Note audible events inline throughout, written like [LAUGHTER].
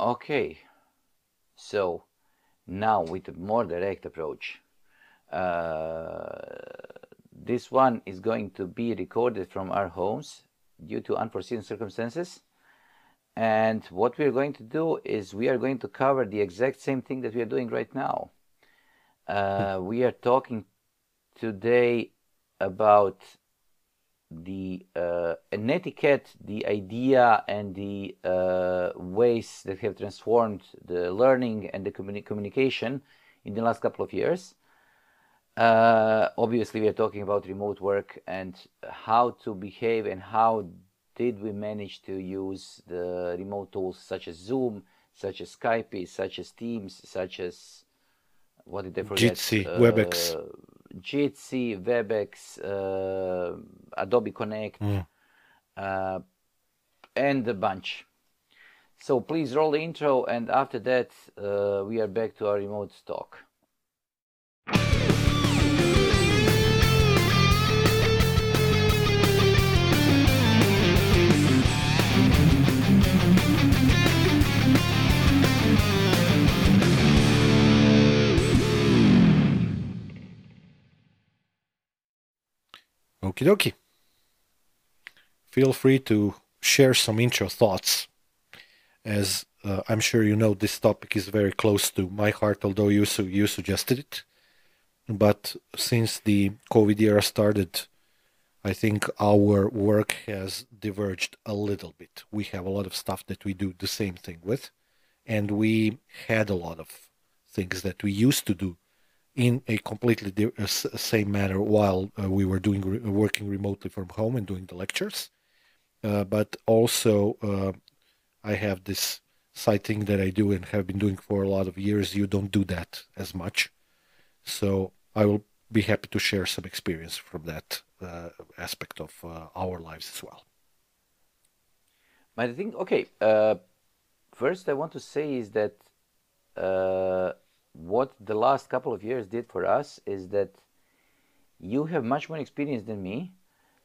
Okay, so now with a more direct approach, uh, this one is going to be recorded from our homes due to unforeseen circumstances. And what we're going to do is we are going to cover the exact same thing that we are doing right now. Uh, we are talking today about the uh, an etiquette, the idea, and the uh, ways that have transformed the learning and the communi- communication in the last couple of years. Uh, obviously, we are talking about remote work and how to behave and how did we manage to use the remote tools such as Zoom, such as Skype, such as Teams, such as what did I forget? Jitsi, WebEx. Jitsi, WebEx, uh, Adobe Connect, Mm. uh, and a bunch. So please roll the intro, and after that, uh, we are back to our remote talk. Okie dokie. Feel free to share some intro thoughts. As uh, I'm sure you know, this topic is very close to my heart, although you, su- you suggested it. But since the COVID era started, I think our work has diverged a little bit. We have a lot of stuff that we do the same thing with, and we had a lot of things that we used to do in a completely di- uh, same manner while uh, we were doing re- working remotely from home and doing the lectures. Uh, but also, uh, I have this side thing that I do and have been doing for a lot of years. You don't do that as much, so I will be happy to share some experience from that uh, aspect of uh, our lives as well. But I think, okay, first I want to say is that what the last couple of years did for us is that you have much more experience than me,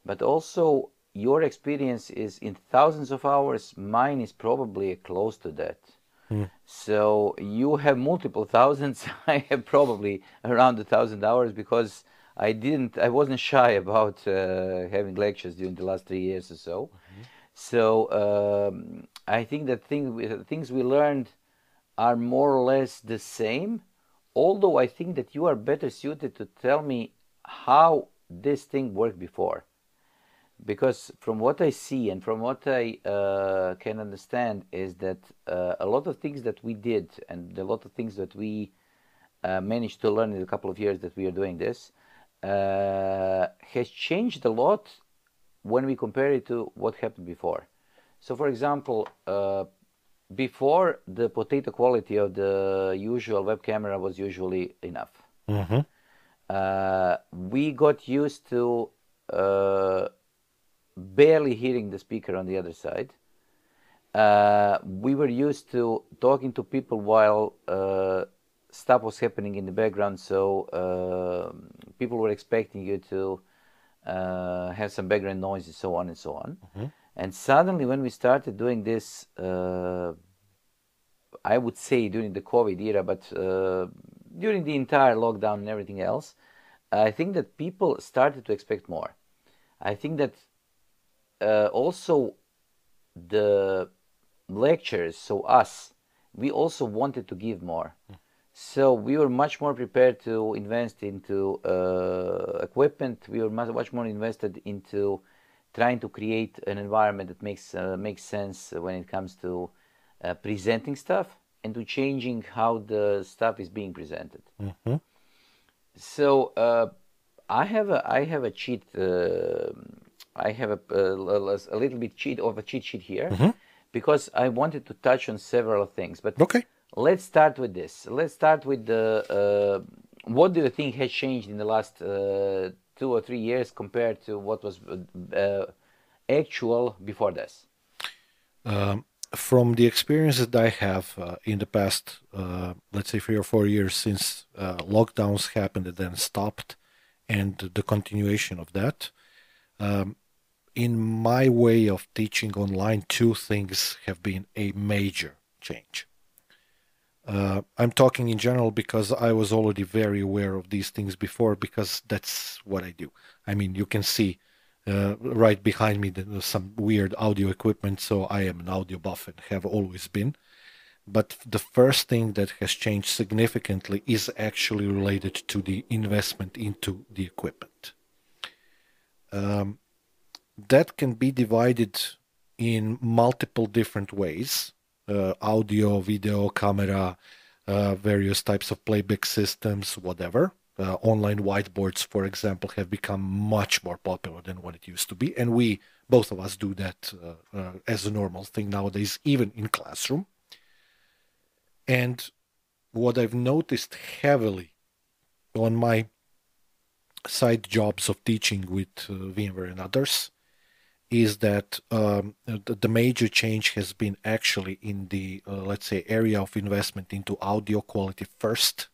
but also your experience is in thousands of hours. Mine is probably close to that. So you have multiple thousands. [LAUGHS] I have probably around a thousand hours because I didn't, I wasn't shy about uh, having lectures during the last three years or so. So um, I think that thing, things we learned are more or less the same. Although I think that you are better suited to tell me how this thing worked before because from what I see and from what I uh, can understand is that uh, a lot of things that we did and a lot of things that we uh, managed to learn in the couple of years that we are doing this uh, has changed a lot when we compare it to what happened before. So, for example, uh, before the potato quality of the usual web camera was usually enough Mm-hmm. uh, we got used to uh, barely hearing the speaker on the other side. Uh, we were used to talking to people while uh, stuff was happening in the background, so uh, people were expecting you to uh, have some background noise and so on and so on. And suddenly, when we started doing this, uh, I would say during the COVID era, but uh, during the entire lockdown and everything else, I think that people started to expect more. I think that uh, also the lectures, so us, we also wanted to give more. So we were much more prepared to invest into uh, equipment. We were much, much more invested into trying to create an environment that makes uh, makes sense when it comes to uh, presenting stuff and to changing how the stuff is being presented. Mm-hmm. So uh, I have a I have a cheat. Uh, I have a, a, a little bit cheat of a cheat sheet here because I wanted to touch on several things. But Okay. let's start with this. Let's start with the uh, what do you think has changed in the last uh, two or three years compared to what was uh, actual before this? Um, from the experience that I have uh, in the past, uh, let's say three or four years since uh, lockdowns happened and then stopped, and the continuation of that, um, in my way of teaching online, two things have been a major change. Uh, I'm talking in general because I was already very aware of these things before because that's what I do. I mean, you can see uh, right behind me some weird audio equipment, so I am an audio buff and have always been. But the first thing that has changed significantly is actually related to the investment into the equipment. Um, that can be divided in multiple different ways audio, video, camera, uh, various types of playback systems, whatever. Uh, online whiteboards, for example, have become much more popular than what it used to be. And we, both of us, do that uh, uh, as a normal thing nowadays, even in classroom. And what I've noticed heavily on my side jobs of teaching with uh, VMware and others is that um, the, major change has been actually in the, uh, let's say, area of investment into audio quality first,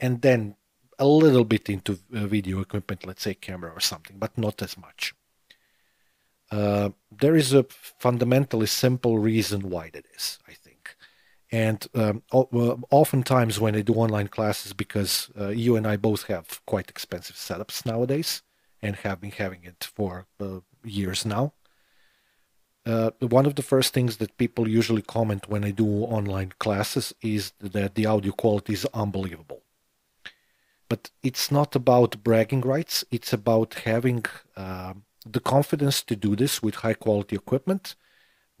and then a little bit into uh, video equipment, let's say camera or something, but not as much. Uh, there is a fundamentally simple reason why that is, I think. And um, oftentimes when I do online classes, because uh, you and I both have quite expensive setups nowadays, and have been having it for uh, years now. Uh, one of the first things that people usually comment when I do online classes is that the audio quality is unbelievable. But it's not about bragging rights, it's about having uh, the confidence to do this with high quality equipment,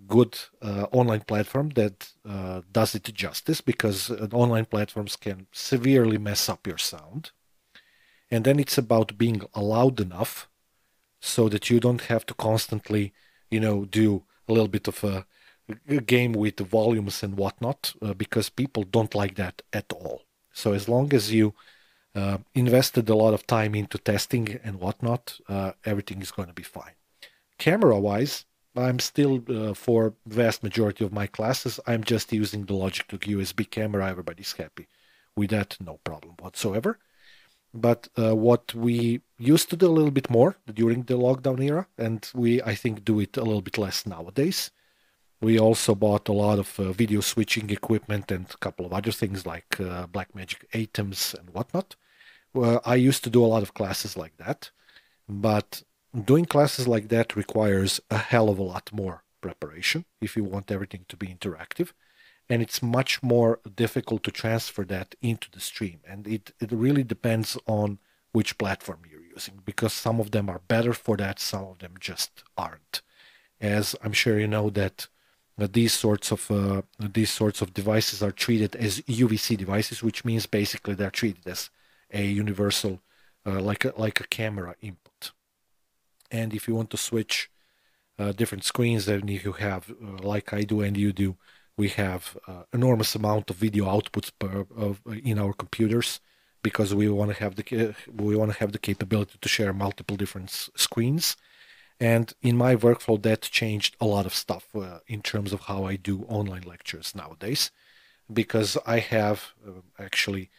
good uh, online platform that uh, does it justice because uh, online platforms can severely mess up your sound. And then it's about being loud enough so that you don't have to constantly, you know, do a little bit of a, a game with the volumes and whatnot, uh, because people don't like that at all. So as long as you uh, invested a lot of time into testing and whatnot, uh, everything is going to be fine. Camera-wise, I'm still uh, for vast majority of my classes, I'm just using the Logitech USB camera. Everybody's happy with that, no problem whatsoever. But uh, what we used to do a little bit more during the lockdown era, and we, I think, do it a little bit less nowadays. We also bought a lot of uh, video switching equipment and a couple of other things like uh, Blackmagic ATEMs and whatnot. I used to do a lot of classes like that, but doing classes like that requires a hell of a lot more preparation if you want everything to be interactive and it's much more difficult to transfer that into the stream. And it, it really depends on which platform you're using because some of them are better for that, some of them just aren't. As I'm sure you know that uh, these sorts of uh, these sorts of devices are treated as UVC devices, which means basically they're treated as a universal, uh, like a, like a camera input. And if you want to switch uh, different screens, then you have, uh, like I do and you do, we have uh, enormous amount of video outputs per, of, in our computers because we want to have the we want to have the capability to share multiple different screens. And in my workflow that changed a lot of stuff uh, in terms of how I do online lectures nowadays because I have uh, actually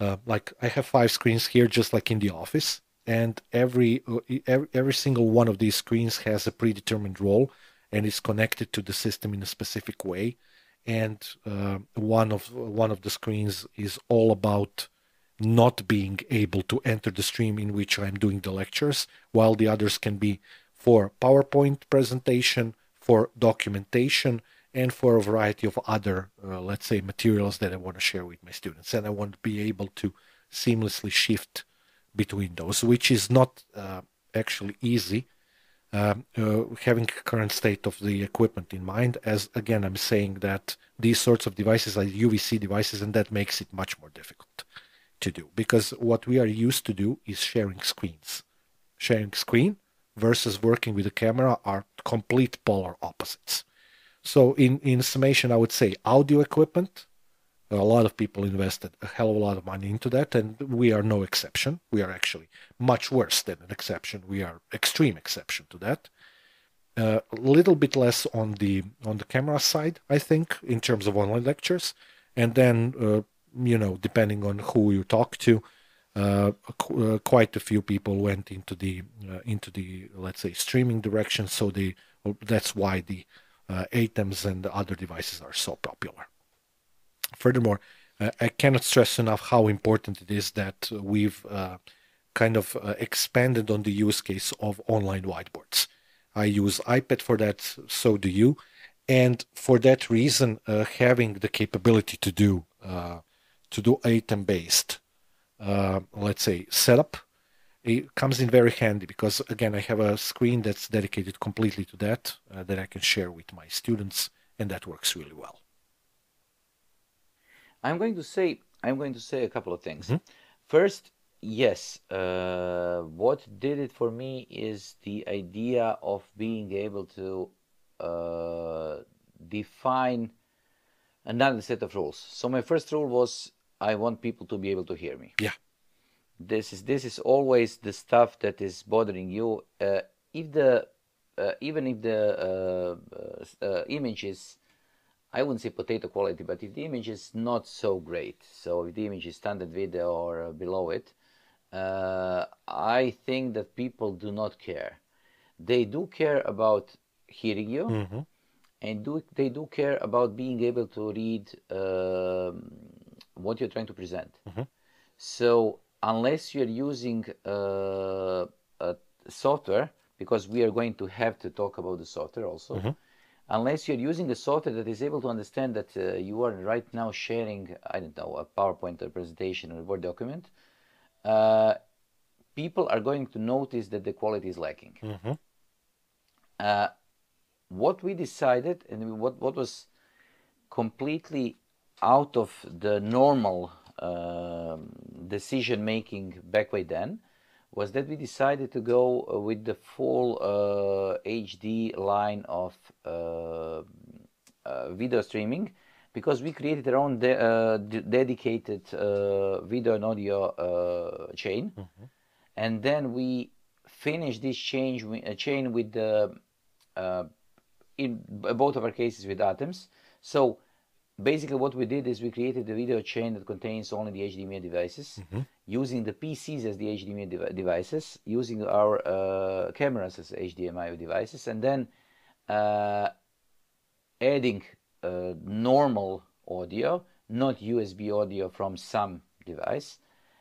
uh, like I have five screens here just like in the office and every, uh, every every single one of these screens has a predetermined role and is connected to the system in a specific way and uh, one of one of the screens is all about not being able to enter the stream in which I'm doing the lectures, while the others can be for PowerPoint presentation, for documentation, and for a variety of other, uh, let's say, materials that I want to share with my students. And I want to be able to seamlessly shift between those, which is not uh, actually easy Uh, uh, having current state of the equipment in mind as again i'm saying that these sorts of devices are uvc devices and that makes it much more difficult to do. Because what we are used to do is sharing screens. Sharing screen versus working with a camera are complete polar opposites. So in in summation i would say audio equipment a lot of people invested a hell of a lot of money into that, and we are no exception. We are actually much worse than an exception. We are extreme exception to that. Uh, a little bit less on the on the camera side, I think, in terms of online lectures, and then uh, you know, depending on who you talk to, uh, uh quite a few people went into the uh, into the let's say streaming direction. So the that's why the uh, ATEMs and the other devices are so popular. Furthermore, uh, I cannot stress enough how important it is that we've uh, kind of uh, expanded on the use case of online whiteboards. I use iPad for that, so do you. And for that reason, having the capability to do to do ATEM based, uh, let's say, setup, it comes in very handy because again, I have a screen that's dedicated completely to that that I can share with my students, and that works really well. I'm going to say I'm going to say a couple of things. Mm-hmm. First, yes, uh, what did it for me is the idea of being able to uh, define another set of rules. So my first rule was I want people to be able to hear me. Yeah. This is this is always the stuff that is bothering you. Uh, if the uh, even if the uh, uh, image is I wouldn't say potato quality, but if the image is not so great, so if the image is standard video or uh, below it, uh, I think that people do not care. They do care about hearing you, mm-hmm. and do they do care about being able to read um, what you're trying to present. Mm-hmm. So unless you're using uh, a software, because we are going to have to talk about the software also. Mm-hmm unless you're using a software that is able to understand that uh, you are right now sharing, I don't know, a PowerPoint or presentation or a Word document, uh, people are going to notice that the quality is lacking. Mm-hmm. Uh, what we decided and what, what was completely out of the normal um, decision making back way then was that we decided to go uh, with the full uh, HD line of uh, uh, video streaming because we created our own de- uh, d- dedicated uh, video and audio chain, mm-hmm. and then we finished this change chain with the in both of our cases with ATEMs. So basically what we did is we created a video chain that contains only the HDMI devices, mm-hmm. using the PCs as the HDMI de- devices, using our uh, cameras as HDMI devices, and then uh, adding uh, normal audio, not USB audio from some device.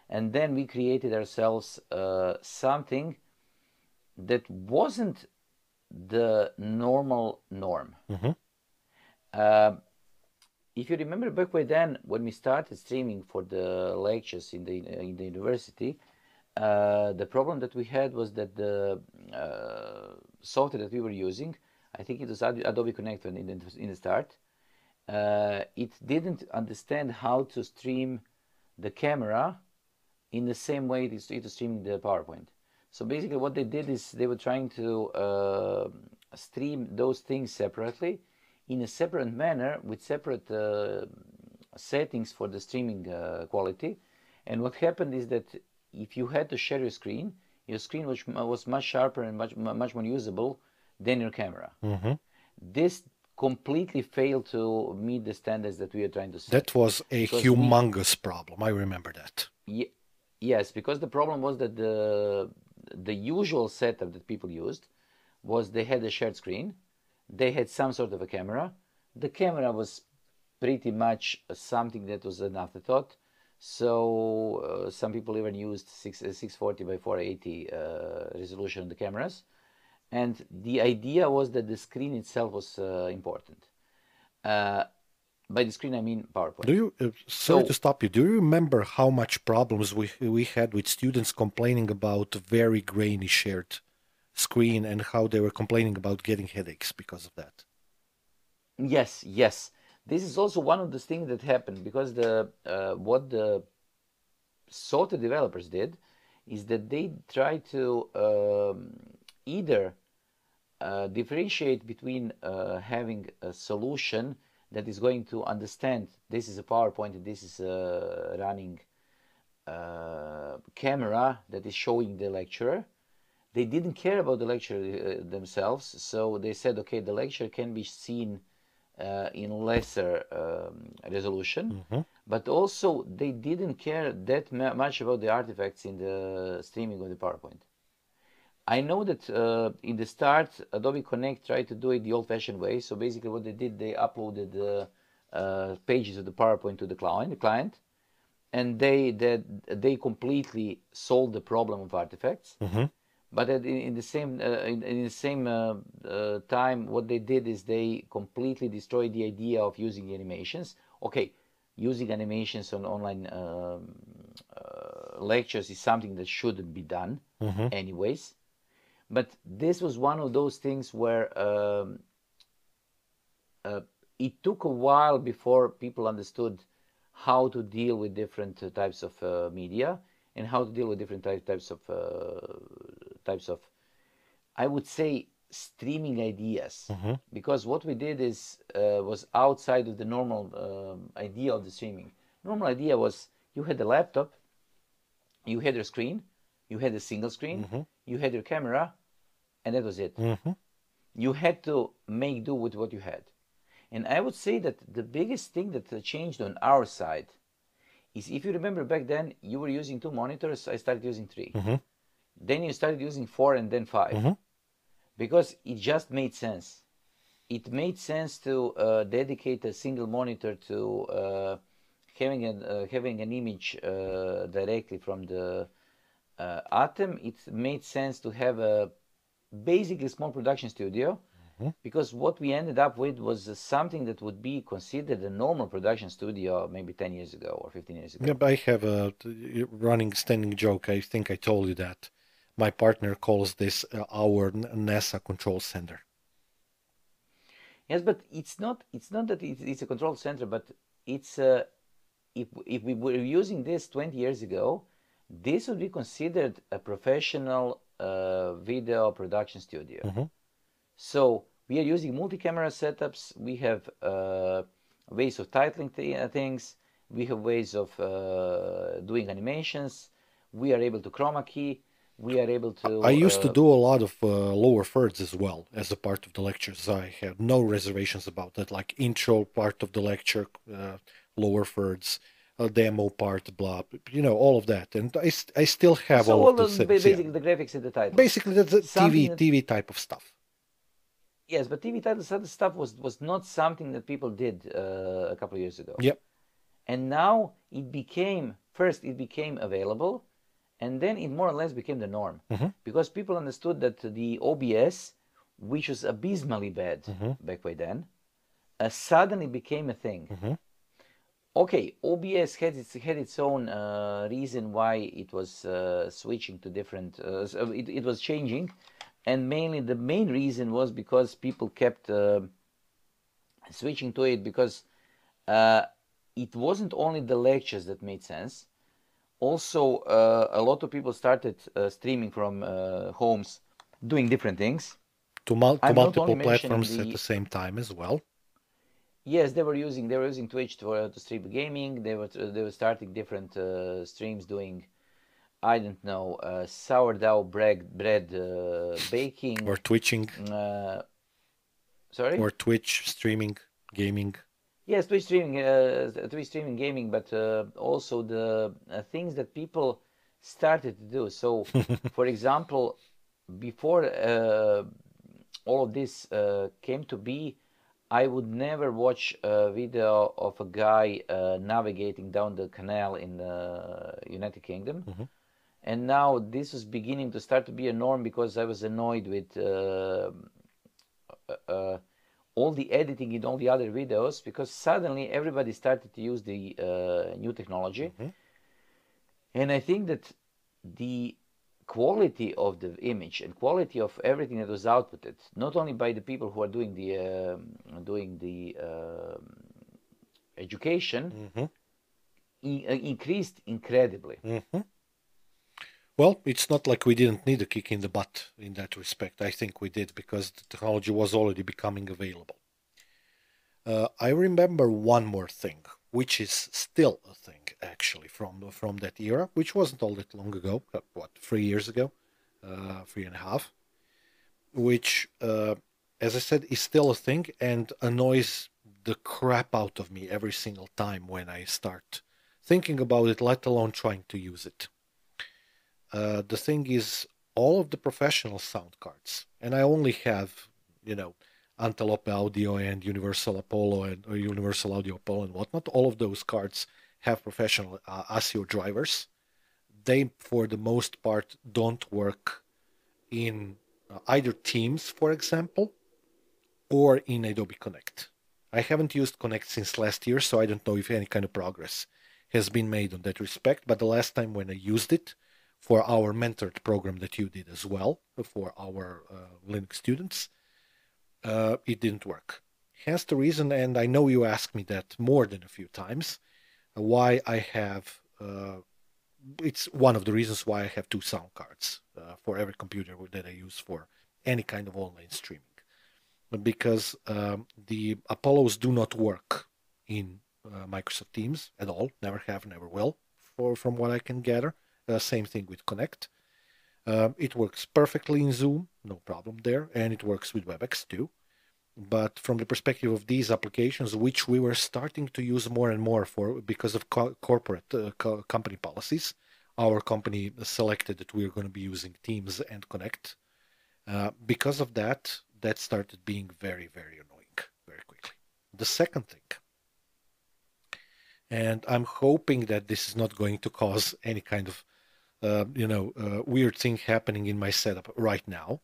And then we created ourselves uh, something that wasn't the normal norm. Mm-hmm uh, if you remember back way then when we started streaming for the lectures in the in the university uh, the problem that we had was that the uh, software that we were using i think it was adobe connect in the, in the start uh, it didn't understand how to stream the camera in the same way it is, is streaming the powerpoint. So basically what they did is they were trying to uh, stream those things separately in a separate manner with separate uh, settings for the streaming uh, quality. And what happened is that if you had to share your screen, your screen was, was much sharper and much much more usable than your camera. Mm-hmm. This completely failed to meet the standards that we are trying to set. That was a humongous we, problem. I remember that. Ye- yes, because the problem was that the the usual setup that people used was they had a shared screen they had some sort of a camera. The camera was pretty much something that was an afterthought. So uh, some people even used 6, uh, 640 by 480 uh, resolution on the cameras. And the idea was that the screen itself was uh, important. Uh, by the screen, I mean PowerPoint. Do you? Uh, sorry so, to stop you. Do you remember how much problems we we had with students complaining about very grainy shared screen and how they were complaining about getting headaches because of that. Yes, yes. This is also one of the things that happened because the uh, what the software developers did is that they tried to um, either uh, differentiate between uh, having a solution that is going to understand this is a PowerPoint and this is a running uh, camera that is showing the lecture they didn't care about the lecture uh, themselves, so they said, okay, the lecture can be seen uh, in lesser um, resolution, mm-hmm. but also they didn't care that much about the artifacts in the streaming of the PowerPoint. I know that uh, in the start, Adobe Connect tried to do it the old-fashioned way. So basically, what they did, they uploaded the uh, pages of the PowerPoint to the client, the client, and they that they completely solved the problem of artifacts. Mm-hmm. But in, in the same uh, in, in, the same uh, uh, time, what they did is they completely destroyed the idea of using animations. Okay, using animations on online um, uh, lectures is something that shouldn't be done, Mm-hmm. anyways. But this was one of those things where um, uh, it took a while before people understood how to deal with different uh, types of uh, media and how to deal with different type, types of uh, types of i would say streaming ideas Mm-hmm. because what we did is uh, was outside of the normal um, idea of the streaming normal idea was you had a laptop you had your screen you had a single screen Mhm. you had your camera and that was it Mm-hmm. you had to make do with what you had. And I would say that the biggest thing that changed on our side is if you remember back then, you were using two monitors, I started using 3 Mhm. Then you started using four and then 5 Mhm. because it just made sense. It made sense to uh, dedicate a single monitor to uh, having an uh, having an image uh, directly from the uh, ATEM. It made sense to have a basically small production studio because what we ended up with was something that would be considered a normal production studio maybe 10 years ago or 15 years ago. Yeah, but I have a running standing joke. I think I told you that. My partner calls this uh, our NASA control center. Yes, but it's not. It's not that it's, it's a control center, but it's uh, if if we were using this 20 years ago, this would be considered a professional uh, video production studio. Mhm. So we are using multi-camera setups. We have uh, ways of titling th- uh, things. We have ways of uh, doing animations. We are able to chroma key. We are able to. I used to uh, do a lot of uh, lower thirds as well as a part of the lectures. I had no reservations about that, like intro part of the lecture, uh, lower thirds, a demo part, blah, you know, all of that. And I, st- I still have so all all of the the, ba- yeah. basically the graphics and the title. Basically, that's the TV that- TV type of stuff. Yes, but TV titles other stuff was was not something that people did uh, a couple of years ago. Yep. And now it became first it became available, and then it more or less became the norm Mhm. because people understood that the OBS, which was abysmally bad Mhm. back by then, uh, suddenly became a thing. Mhm. Okay, OBS had its had its own uh, reason why it was uh, switching to different. Uh, it, it was changing, and mainly the main reason was because people kept uh, switching to it because uh, it wasn't only the lectures that made sense. Also, uh, a lot of people started uh, streaming from uh, homes, doing different things. To, mul- to multiple platforms at the- the same time as well. Yes, they were using they were using Twitch to, uh, to stream gaming. They were they were starting different uh, streams doing, I don't know, uh, sourdough bread bread uh, baking. Or twitching, uh, sorry. or Twitch streaming, gaming. Yes, Twitch streaming, uh, Twitch streaming gaming, but uh, also the uh, things that people started to do. So, [LAUGHS] for example, before uh, all of this uh, came to be, I would never watch a video of a guy uh, navigating down the canal in the United Kingdom. Mhm. And now this is beginning to start to be a norm because I was annoyed with uh, uh, all the editing in all the other videos because suddenly everybody started to use the uh, new technology. Mhm. And I think that the quality of the image and quality of everything that was outputted, not only by the people who are doing the um, doing the um, education, Mhm. i- uh, increased incredibly. Mhm. Well, it's not like we didn't need a kick in the butt in that respect. I think we did because the technology was already becoming available. Uh, I remember one more thing, which is still a thing actually from from that era, which wasn't all that long ago. uh, What three years ago, uh, three and a half, which, uh, as I said, is still a thing and annoys the crap out of me every single time when I start thinking about it, let alone trying to use it. Uh, the thing is all of the professional sound cards, and I only have, you know, Antelope Audio and Universal Apollo and Universal Audio Apollo and whatnot. All of those cards have professional uh, ASIO drivers. They, for the most part, don't work in uh, either Teams, for example, or in Adobe Connect. I haven't used Connect since last year, so I don't know if any kind of progress has been made on that respect. But the last time when I used it for our mentored program that you did as well for our uh, Linux students, uh, it didn't work. Hence the reason, and I know you asked me that more than a few times, why I have. Uh, it's one of the reasons why I have two sound cards uh, for every computer that I use for any kind of online streaming, because um, the Apollos do not work in uh, Microsoft Teams at all. Never have, never will. For from what I can gather, uh, same thing with Connect. Um, it works perfectly in Zoom, no problem there, and it works with WebEx too. But from the perspective of these applications, which we were starting to use more and more for because of co- corporate uh, co- company policies, our company selected that we are going to be using Teams and Connect. Uh, because of that, that started being very, very annoying very quickly. The second thing, and I'm hoping that this is not going to cause any kind of uh, you know, uh, weird thing happening in my setup right now.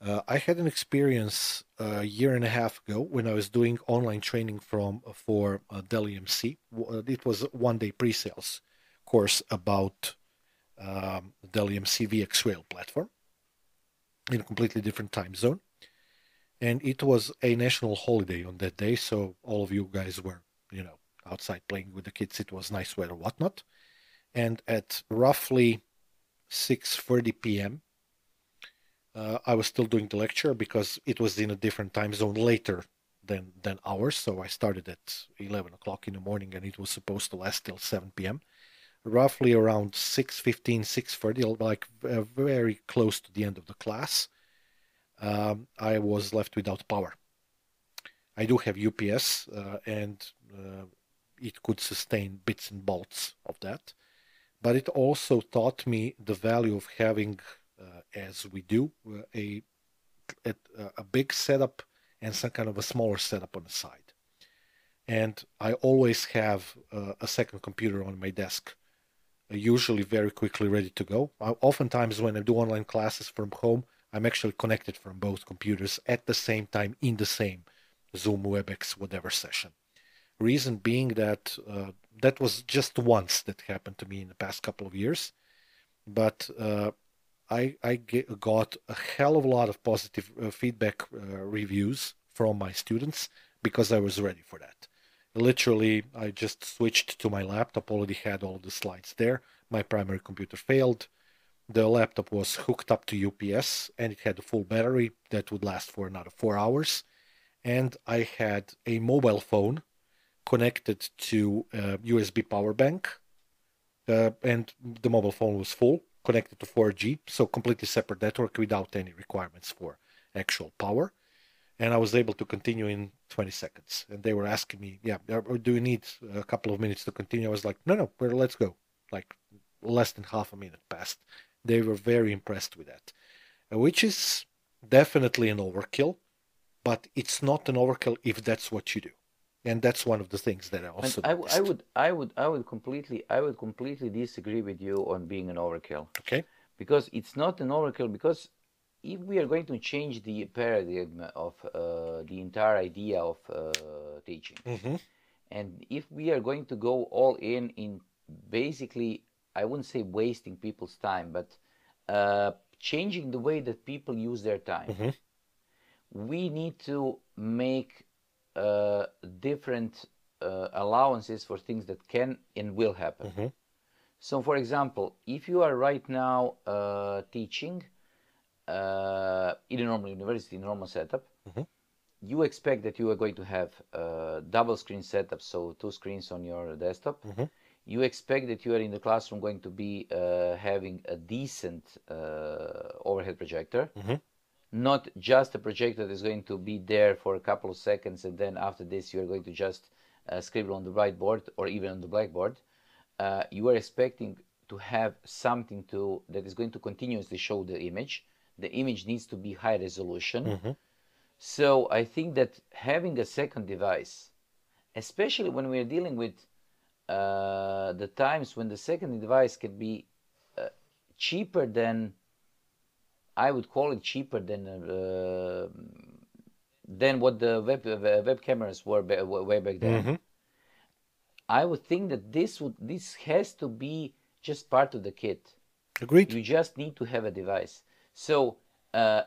Uh, I had an experience a year and a half ago when I was doing online training from for uh, Dell EMC. It was one day pre-sales course about um, Dell EMC VxRail platform in a completely different time zone, and it was a national holiday on that day. So all of you guys were, you know, outside playing with the kids. It was nice weather, whatnot and at roughly 6:30 p.m. Uh, I was still doing the lecture because it was in a different time zone later than than ours. So I started at 11 o'clock in the morning, and it was supposed to last till 7 p.m. Roughly around 6:15, 6:30, like uh, very close to the end of the class, um, I was left without power. I do have UPS, uh, and uh, it could sustain bits and bolts of that but it also taught me the value of having, uh, as we do, uh, a, a, a big setup and some kind of a smaller setup on the side. And I always have uh, a second computer on my desk, uh, usually very quickly ready to go. I, oftentimes, when I do online classes from home, I'm actually connected from both computers at the same time in the same Zoom, WebEx, whatever session. Reason being that uh, that was just once that happened to me in the past couple of years, but uh, I I get, got a hell of a lot of positive uh, feedback uh, reviews from my students because I was ready for that. Literally, I just switched to my laptop. Already had all the slides there. My primary computer failed. The laptop was hooked up to UPS and it had a full battery that would last for another four hours. And I had a mobile phone connected to a USB power bank, uh, and the mobile phone was full, connected to 4G, so completely separate network without any requirements for actual power. And I was able to continue in 20 seconds. And they were asking me, "Yeah, do you need a couple of minutes to continue?" I was like, "No, no, let's go." Like less than half a minute passed. They were very impressed with that, uh, which is definitely an overkill, but it's not an overkill if that's what you do and that's one of the things that I also. I, I, would, I would, I would completely, I would completely disagree with you on being an overkill. Okay. Because it's not an overkill. Because if we are going to change the paradigm of uh, the entire idea of uh, teaching, mm-hmm. and if we are going to go all in in basically, I wouldn't say wasting people's time, but uh, changing the way that people use their time. Mm-hmm. We need to make uh, different uh, allowances for things that can and will happen. Mm-hmm. So, for example, if you are right now uh, teaching uh, in a normal university, normal setup, mm-hmm. you expect that you are going to have a double screen setup, so two screens on your desktop. Mm-hmm. You expect that you are in the classroom going to be uh, having a decent overhead projector mm-hmm not just a projector that is going to be there for a couple of seconds and then after this you are going to just uh, scribble on the whiteboard or even on the blackboard. Uh, you are expecting to have something to that is going to continuously show the image. The image needs to be high resolution. Mm-hmm. So I think that having a second device, especially when we're dealing with uh, the times when the second device can be uh, cheaper than I would call it cheaper than uh, than what the web web cameras were way back then. Mhm. I would think that this would this has to be just part of the kit. Agreed. You just need to have a device. So uh,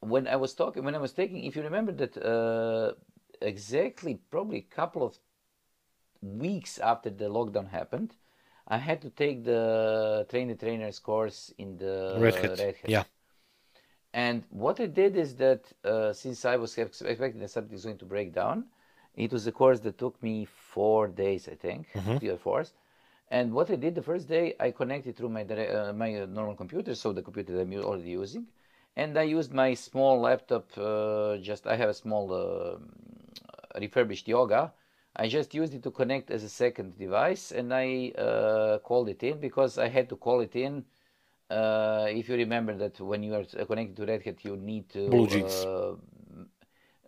when I was talking, when I was taking, if you remember that uh, exactly, probably a couple of weeks after the lockdown happened, I had to take the train the trainers course in the Red Hat. Yeah. And what I did is that uh, since I was expecting that something is going to break down, it was a course that took me four days, I think, three or four. And what I did the first day, I connected through my uh, my uh, normal computer, so the computer that I'm already using, and I used my small laptop. Uh, just I have a small uh, refurbished Yoga. I just used it to connect as a second device, and I uh, called it in because I had to call it in. Uh, if you remember that when you are uh, connected to Red Hat, you need to uh,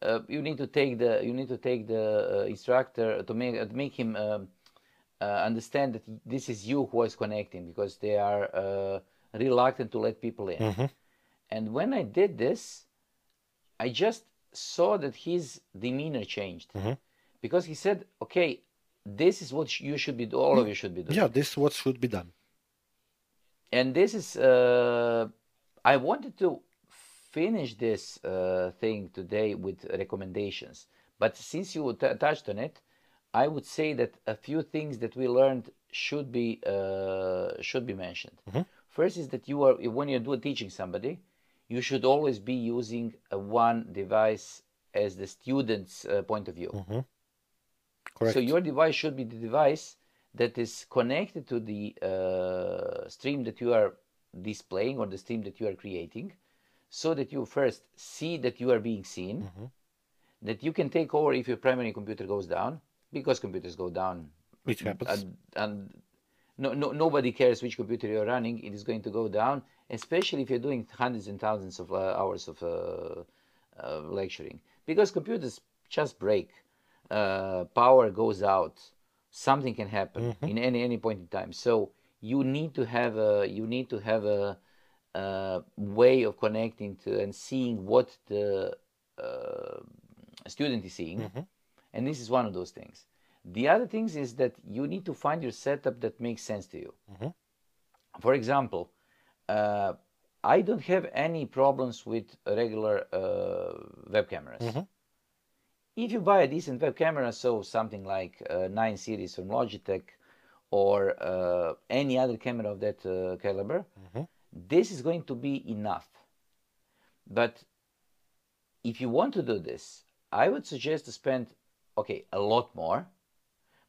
uh, you need to take the you need to take the uh, instructor to make uh, to make him um, uh, understand that this is you who is connecting because they are uh, reluctant to let people in. Mhm. And when I did this, I just saw that his demeanor changed Mhm. Because he said, "Okay, this is what you should be. All of you should be doing." Yeah, this is what should be done. and this is uh, i wanted to finish this uh, thing today with recommendations but since you touched on it i would say that a few things that we learned should be uh, should be mentioned first is that you are when you're do- teaching somebody you should always be using one device as the student's uh, point of view Correct. so your device should be the device that is connected to the uh, stream that you are displaying or the stream that you are creating, so that you first see that you are being seen, Mm-hmm. that you can take over if your primary computer goes down, because computers go down, Which happens. and, and no, no, nobody cares which computer you're running, it is going to go down, especially if you're doing hundreds and thousands of uh, hours of uh, uh, lecturing. Because computers just break, uh, power goes out, something can happen in any, any point in time. So you need to have a, you need to have a, uh, way of connecting to and seeing what the uh, student is seeing. And this is one of those things. The other things is that you need to find your setup that makes sense to you. For example, uh, I don't have any problems with regular uh, web cameras. If you buy a decent web camera, so something like uh, 9 series from Logitech or uh, any other camera of that uh, caliber, this is going to be enough. But if you want to do this, I would suggest to spend, okay, a lot more,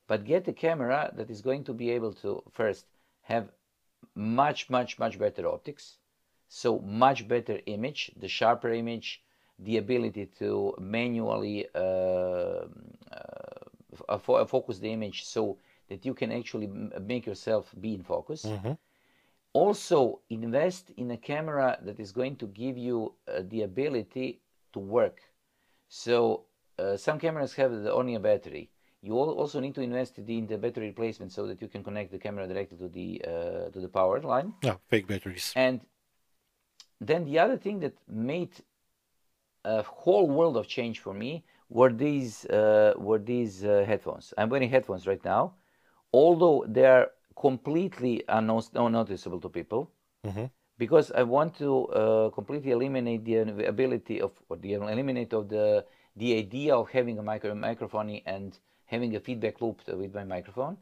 but get a camera that is going to be able to first have much, much, much better optics. So much better image, the sharper image, the ability to manually uh, uh, fo- focus the image so that you can actually m- make yourself be in focus. Also invest in a camera that is going to give you uh, the ability to work. So uh, some cameras have the, only a battery. You also need to invest in the battery replacement so that you can connect the camera directly to the uh, to the power line. Yeah, fake batteries. and then the other thing that made a whole world of change for me were these uh, were these uh, headphones. I'm wearing headphones right now, although they are completely unno- unnoticeable to people, because I want to uh, completely eliminate the ability of or the eliminate of the the idea of having a micro microphone and having a feedback loop with my microphone.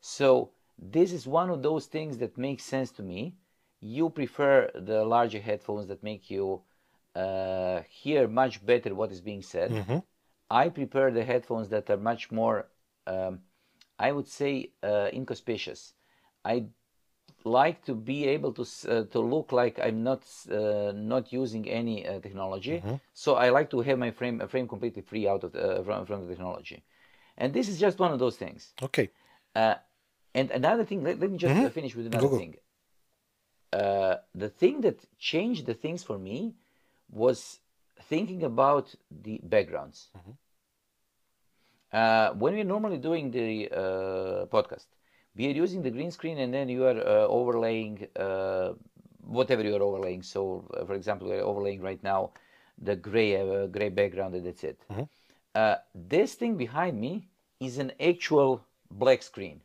So this is one of those things that makes sense to me. You prefer the larger headphones that make you uh, hear much better what is being said. I prepare the headphones that are much more, um, I would say, uh, inconspicuous. I like to be able to uh, to look like I'm not uh, not using any uh, technology. So I like to have my frame frame completely free out of the, uh, from from the technology, and this is just one of those things. Okay. Uh, And another thing, let, let me just uh, finish with another Mm-hmm. thing. Uh, the thing that changed the things for me was thinking about the backgrounds. Mm-hmm. Uh, when we're normally doing the uh, podcast, we are using the green screen and then you are uh, overlaying uh, whatever you are overlaying. So, uh, for example, we're overlaying right now the gray uh, gray background and that's it. Uh, this thing behind me is an actual black screen.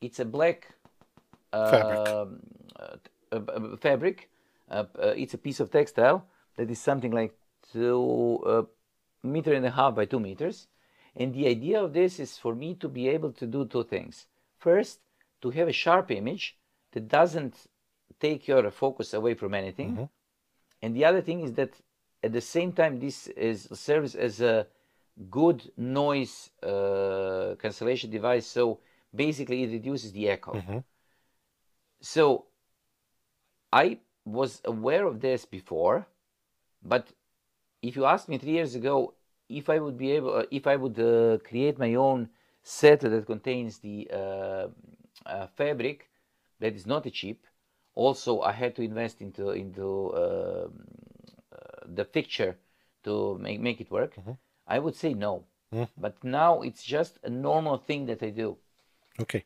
It's a black Fabric. um, uh, uh, uh, fabric. It's a piece of textile that is something like two uh, meter and a half by two meters. And the idea of this is for me to be able to do two things. First, to have a sharp image that doesn't take your focus away from anything. And the other thing is that at the same time, this is serves as a good noise uh, cancellation device. So basically, it reduces the echo. So I was aware of this before, but if you asked me three years ago if I would be able, uh, if I would uh, create my own set that contains the uh, uh, fabric that is not a cheap. Also, I had to invest into into um, uh, the fixture to make make it work. I would say no, but now it's just a normal thing that I do. Okay.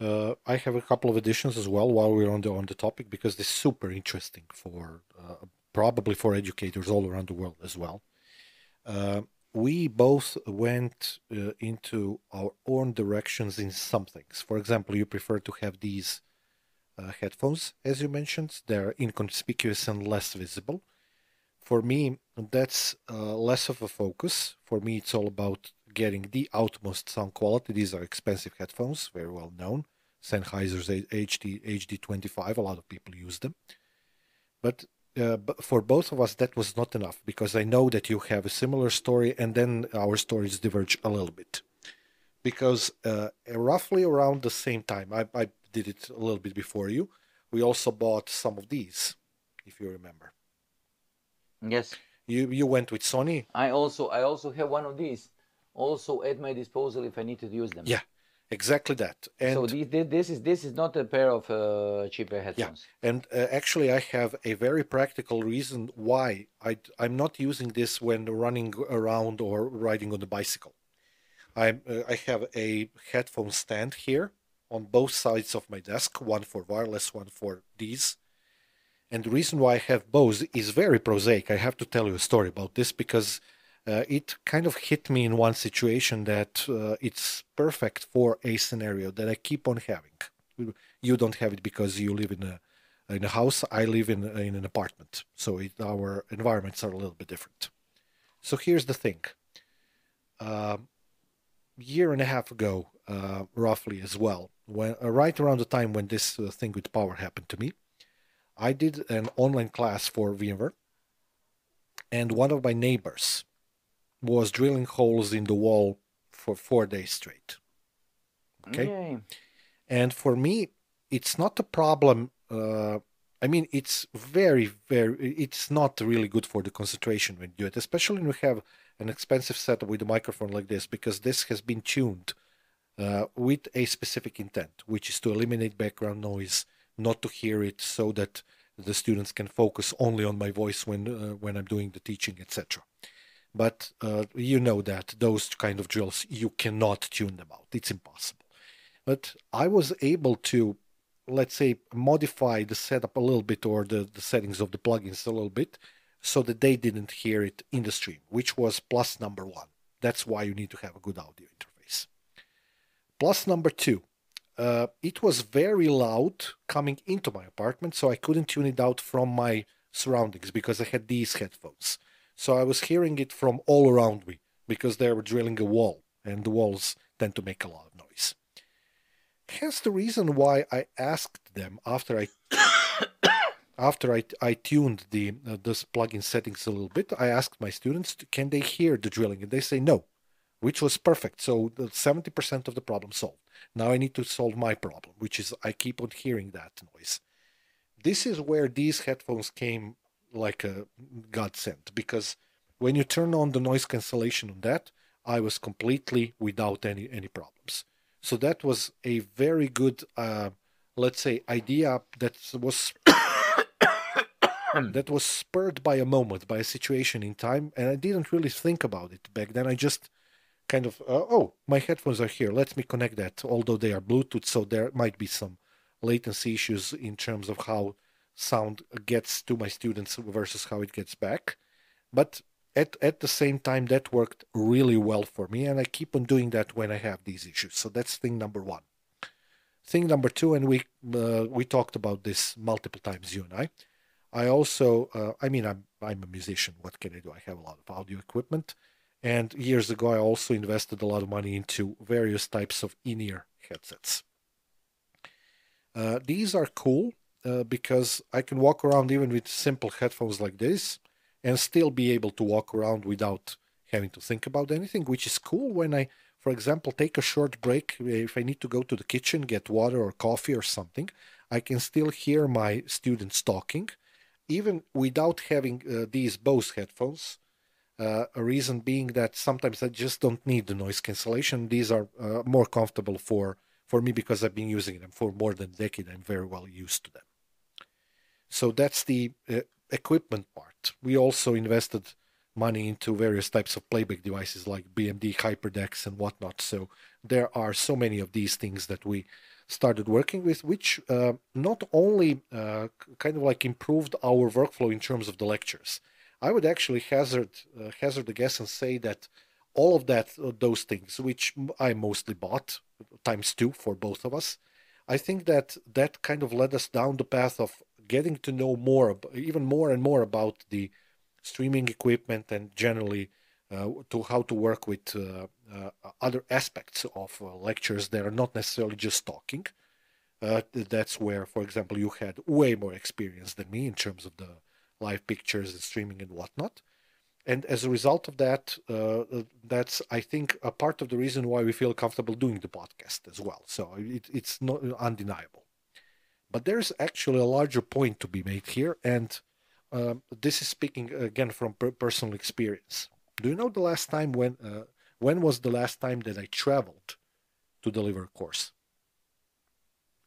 Uh, I have a couple of additions as well while we're on the on the topic because this is super interesting for uh, probably for educators all around the world as well. Uh, we both went uh, into our own directions in some things. For example, you prefer to have these uh, headphones, as you mentioned. They're inconspicuous and less visible. For me, that's uh, less of a focus. For me, it's all about getting the utmost sound quality. These are expensive headphones, very well known. Sennheiser's HD HD25. A lot of people use them, but uh, for both of us, that was not enough because I know that you have a similar story, and then our stories diverge a little bit. Because uh, roughly around the same time, I, I did it a little bit before you. We also bought some of these, if you remember. Yes. You you went with Sony, I also I also have one of these, also at my disposal if I need to use them. yeah, exactly that. And So this, this is this is not a pair of uh, cheaper Yeah, headphones. and uh, actually, I have a very practical reason why I I'm not using this when running around or riding on the bicycle. I'm uh, I have a headphone stand here on both sides of my desk, one for wireless, one for these. And the reason why I have both is very prosaic. I have to tell you a story about this because uh, it kind of hit me in one situation that uh, it's perfect for a scenario that I keep on having. You don't have it because you live in a in a house. I live in in an apartment, so it, our environments are a little bit different. So here's the thing. Um year and a half ago, uh, roughly as well, when uh, right around the time when this uh, thing with power happened to me, I did an online class for VMware, and one of my neighbors was drilling holes in the wall for four days straight. Okay. Yay. And for me, it's not a problem. Uh, I mean, it's very, very, it's not really good for the concentration when you do it, especially when you have an expensive setup with a microphone like this, because this has been tuned uh, with a specific intent, which is to eliminate background noise, not to hear it, so that the students can focus only on my voice when uh, when I'm doing the teaching, etc. But uh, you know that those kind of drills you cannot tune them out; it's impossible. But I was able to, let's say, modify the setup a little bit or the, the settings of the plugins a little bit so that they didn't hear it in the stream, which was plus number one. That's why you need to have a good audio interface. Plus number two, uh, it was very loud coming into my apartment, so I couldn't tune it out from my surroundings because I had these headphones. So I was hearing it from all around me because they were drilling a wall, and the walls tend to make a lot of noise. Hence the reason why I asked them after I [COUGHS] after I, I tuned the uh, this plugin settings a little bit, I asked my students, can they hear the drilling? And they say no, which was perfect. So the 70% of the problem solved. Now I need to solve my problem, which is I keep on hearing that noise. This is where these headphones came like a godsend because when you turn on the noise cancellation on that, I was completely without any any problems. So that was a very good, uh, let's say, idea that was [COUGHS] that was spurred by a moment, by a situation in time, and I didn't really think about it back then. I just kind of, uh, oh, my headphones are here. Let me connect that. Although they are Bluetooth, so there might be some latency issues in terms of how sound gets to my students versus how it gets back. But at, at the same time, that worked really well for me, and I keep on doing that when I have these issues. So that's thing number one. Thing number two, and we uh, we talked about this multiple times, you and I. I also, uh, I mean, I'm I'm a musician. What can I do? I have a lot of audio equipment, and years ago, I also invested a lot of money into various types of in-ear headsets. Uh, these are cool uh, because I can walk around even with simple headphones like this and still be able to walk around without having to think about anything, which is cool when I, for example, take a short break. If I need to go to the kitchen, get water or coffee or something, I can still hear my students talking, even without having uh, these Bose headphones. Uh, a reason being that sometimes I just don't need the noise cancellation. These are uh, more comfortable for for me because I've been using them for more than a decade. I'm very well used to them. So that's the uh, equipment part. We also invested money into various types of playback devices like BMD, HyperDecks, and whatnot. So there are so many of these things that we started working with, which uh, not only uh, kind of like improved our workflow in terms of the lectures. I would actually hazard uh, hazard a guess and say that all of that uh, those things, which I mostly bought times two for both of us, I think that that kind of led us down the path of getting to know more, even more and more about the streaming equipment and generally uh, to how to work with uh, uh, other aspects of uh, lectures that are not necessarily just talking. Uh, that's where, for example, you had way more experience than me in terms of the live pictures and streaming and whatnot. And as a result of that, uh, that's I think a part of the reason why we feel comfortable doing the podcast as well. So it, it's not undeniable. But there's actually a larger point to be made here, and um, this is speaking again from per- personal experience. Do you know the last time when uh, when was the last time that I traveled to deliver a course?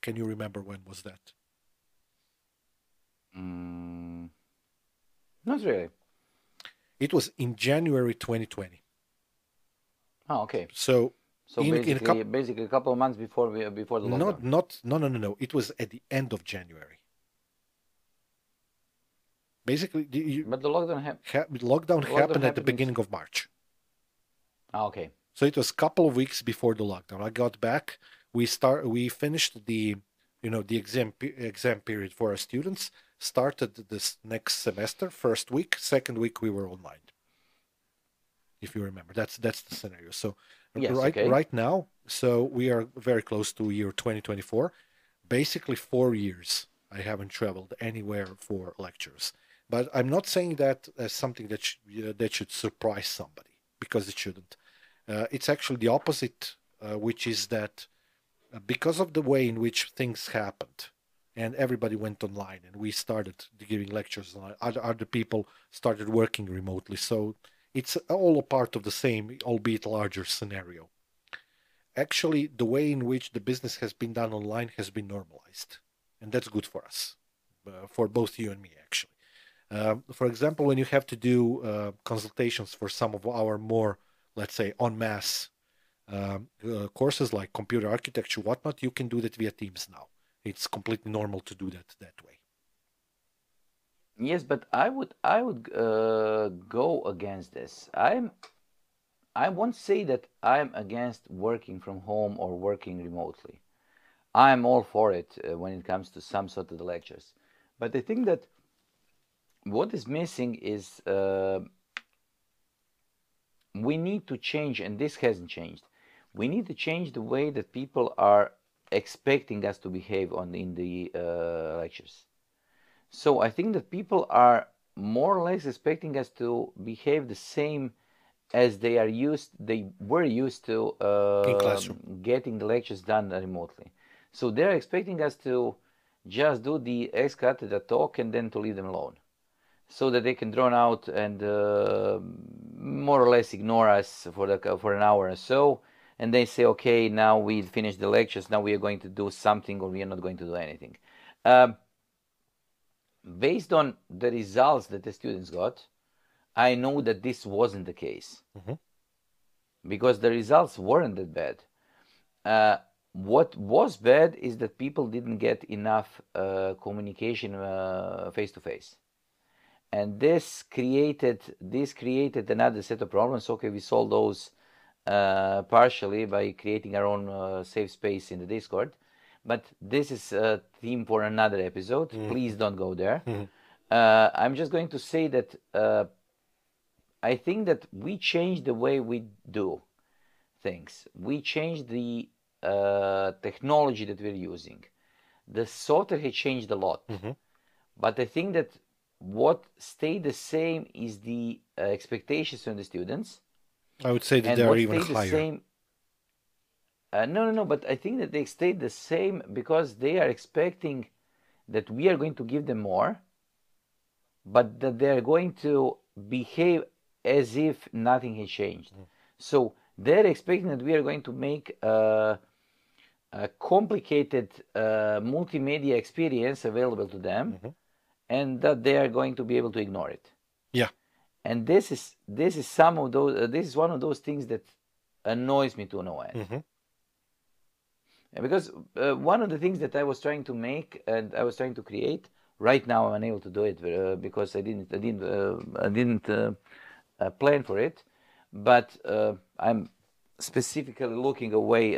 Can you remember when was that? Mm, not really. It was in January 2020. Oh, okay. So So In- in a basically, basically a couple of months before we, before the lockdown. not not no no no no. It was at the end of January. Basically, you, But the lockdown happened. ha- lockdown Lockdown happened at the beginning of March. Ah, okay. So it was a couple of weeks before the lockdown. I got back. We start. We finished the, you know, the exam exam period for our students. Started this next semester. First week, second week we were online. If you remember, that's that's the scenario. So Yes, right okay. right now, so we are very close to year 2024. Basically, four years I haven't traveled anywhere for lectures. But I'm not saying that as something that sh- uh, that should surprise somebody because it shouldn't. Uh, it's actually the opposite, uh, which is that uh, because of the way in which things happened, and everybody went online, and we started giving lectures, online, other other people started working remotely. So it's all a part of the same, albeit larger scenario. Actually, the way in which the business has been done online has been normalized, and that's good for us, uh, for both you and me, actually. Um, for example, when you have to do uh, consultations for some of our more, let's say, en masse um, uh, courses like computer architecture, whatnot, you can do that via Teams now. It's completely normal to do that that way. Yes, but I would I would uh, go against this. I'm I won't say that I'm against working from home or working remotely. I'm all for it uh, when it comes to some sort of the lectures. But I think that what is missing is uh, we need to change, and this hasn't changed. We need to change the way that people are expecting us to behave on in the uh, lectures. So I think that people are more or less expecting us to behave the same as they are used they were used to uh, getting the lectures done remotely. So they're expecting us to just do the ex cathedra talk and then to leave them alone, so that they can drone out and uh, more or less ignore us for the for an hour or so, and they say, okay, now we finished the lectures, now we are going to do something, or we are not going to do anything. Um, based on the results that the students got, I know that this wasn't the case Mhm. because the results weren't that bad. Uh, what was bad is that people didn't get enough uh, communication face to face, and this created this created another set of problems. Okay, we solved those uh, partially by creating our own uh, safe space in the Discord, but this is a theme for another episode. Please don't go there. Uh, I'm just going to say that uh, I think that we change the way we do things. We change the uh, technology that we're using. The software has changed a lot, Mhm. but I think that what stayed the same is the uh, expectations from the students, I would say that and they are even stayed the higher. same. Uh, no, no, no. But I think that they stayed the same because they are expecting that we are going to give them more, but that they are going to behave as if nothing has changed. So they're expecting that we are going to make a, a complicated uh, multimedia experience available to them, Mhm. and that they are going to be able to ignore it. Yeah. And this is this is some of those. Uh, this is one of those things that annoys me to no end. Mhm. Because uh, one of the things that I was trying to make and I was trying to create right now I'm unable to do it uh, because I didn't I didn't uh, I didn't uh, uh, plan for it. But uh, I'm specifically looking away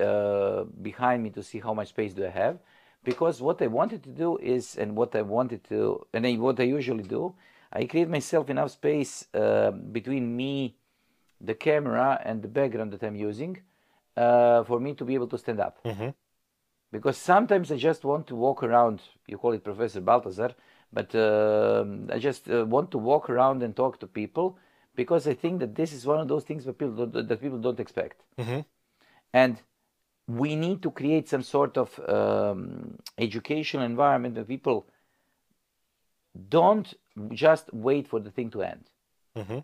behind me to see how much space do I have. Because what I wanted to do is and what I wanted to and I, what I usually do I create myself enough space between me the camera and the background that I'm using uh, for me to be able to stand up. Mhm. Because sometimes I just want to walk around. You call it Professor Baltazar, but um I just uh, want to walk around and talk to people because I think that this is one of those things that people don't, that people don't expect, Mhm. and we need to create some sort of um, educational environment where people don't just wait for the thing to end. Mhm.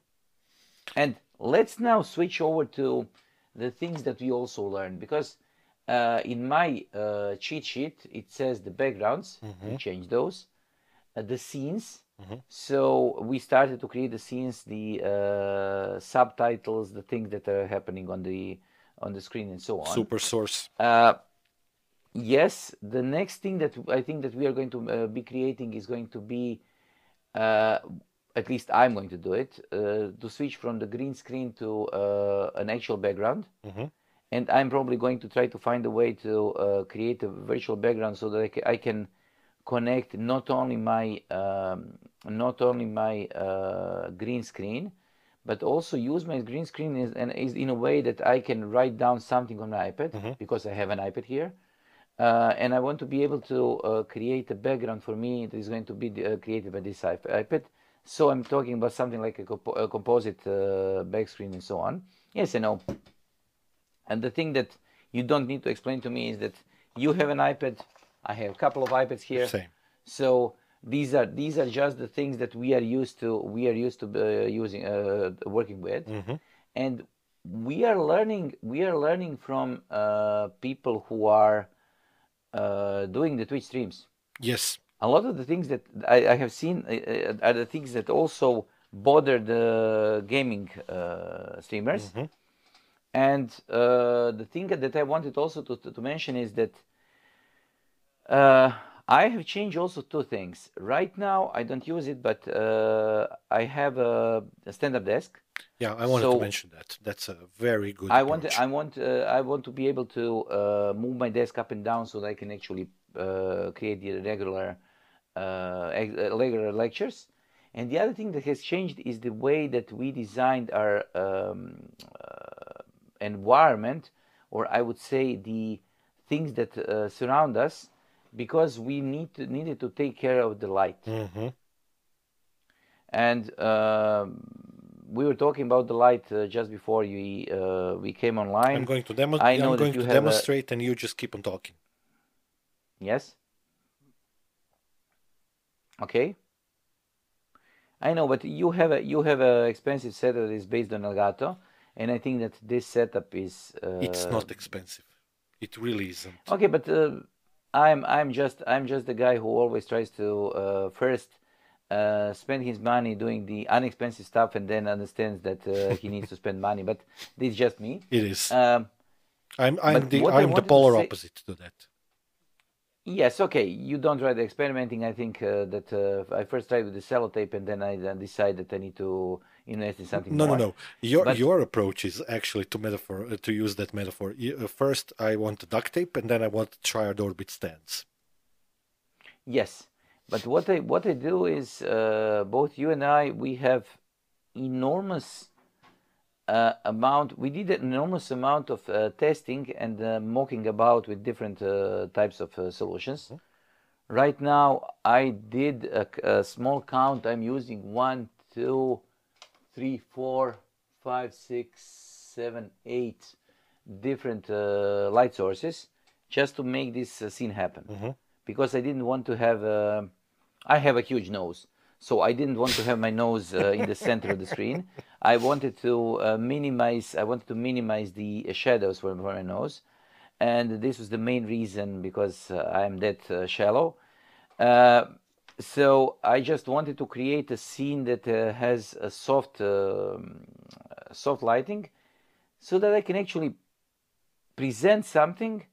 And let's now switch over to the things that we also learned because uh, in my uh, cheat sheet it says the backgrounds. We changed those, uh, the scenes. So we started to create the scenes, the uh, subtitles, the things that are happening on the on the screen, and so on. SuperSource. Uh, yes, the next thing that I think that we are going to uh, be creating is going to be, uh, at least I'm going to do it, uh, to switch from the green screen to uh, an actual background. Mhm. And I'm probably going to try to find a way to uh, create a virtual background so that I can connect not only my um, not only my uh, green screen, but also use my green screen is, and is in a way that I can write down something on my iPad because I have an iPad here, uh, and I want to be able to uh, create a background for me that is going to be uh, created by this iP- iPad. So I'm talking about something like a, compo- a composite uh, back screen and so on. Yes, I know. And the thing that you don't need to explain to me is that you have an iPad, I have a couple of iPads here. Same. So these are these are just the things that we are used to we are used to uh, using uh, working with, Mhm. and we are learning we are learning from uh, people who are uh, doing the Twitch streams. Yes. A lot of the things that I, I have seen uh, uh, are the things that also bother the gaming uh, streamers. Mhm. And uh, the thing that I wanted also to, to, to mention is that uh, I have changed also two things. Right now, I don't use it, but uh, I have a, a stand-up desk. Yeah, I wanted So- to mention that. That's a very good. I want. I want uh, I want to be able to uh, move my desk up and down so that I can actually uh, create the regular regular lectures. And the other thing that has changed is the way that we designed our um, uh, environment, or I would say the things that uh, surround us, because we need to, needed to take care of the light. Mhm. And um, we were talking about the light uh, just before we uh, we came online. I'm going to demo. I know I'm going to have a- demonstrate, and you just keep on talking. Yes. Okay. I know, but you have a you have a expensive setup that is based on Elgato, and I think that this setup is. Uh, it's not expensive. It really isn't. Okay, but uh, I'm I'm just I'm just the guy who always tries to uh, first uh, spend his money doing the unexpensive stuff and then understands that uh, he needs to spend money. But this is just me. It is. Um, I'm I'm the I'm the wanted to polar say- opposite to that. Yes, okay. You don't try the experimenting. I think uh, that uh, I first tried with the sellotape, and then I uh, decided that I need to invest in something No, more. no, no. Your But- your approach is actually to metaphor uh, to use that metaphor. Uh, First, I want duct tape, and then I want triad orbit stands. Yes, but what I what I do is uh, both you and I we have enormous uh, amount. We did an enormous amount of uh, testing and uh, mocking about with different uh, types of uh, solutions. Right now, I did a small count. I'm using one, two, three, four, five, six, seven, eight different uh, light sources just to make this uh, scene happen. Because I didn't want to have. Uh, I have a huge nose, so I didn't want to have my nose uh, in the center of the screen. I wanted to uh, minimize. I wanted to minimize the uh, shadows for, for my nose, and this was the main reason because uh, I'm that uh, shallow. So I just wanted to create a scene that uh, has a soft, uh, soft lighting, so that I can actually present something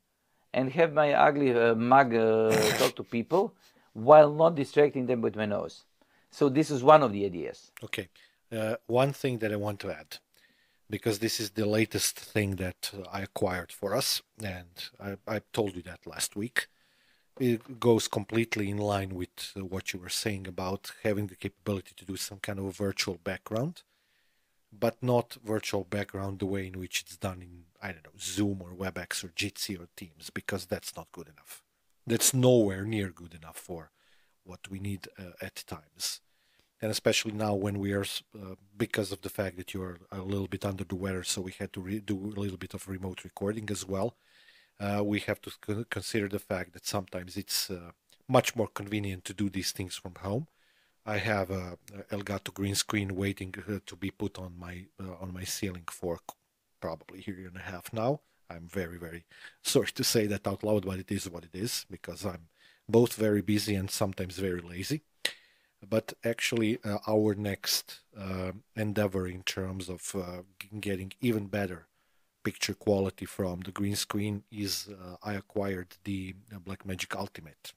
and have my ugly uh, mug uh, [LAUGHS] talk to people while not distracting them with my nose. So this is one of the ideas. Okay. Uh, one thing that I want to add, because this is the latest thing that uh, I acquired for us, and I, I told you that last week. It goes completely in line with uh, what you were saying about having the capability to do some kind of a virtual background, but not virtual background the way in which it's done in, I don't know, Zoom or WebEx or Jitsi or Teams, because that's not good enough. That's nowhere near good enough for what we need uh, at times and especially now when we are uh, because of the fact that you're a little bit under the weather so we had to re- do a little bit of remote recording as well uh, we have to consider the fact that sometimes it's uh, much more convenient to do these things from home. I have a, elgato green screen waiting uh, to be put on my uh, on my ceiling for probably a year and a half now. I'm very very [LAUGHS] sorry to say that out loud but it is what it is because i'm both very busy and sometimes very lazy. But actually uh, our next uh, endeavor in terms of uh, getting even better picture quality from the green screen is uh, I acquired the uh, Blackmagic Ultimatte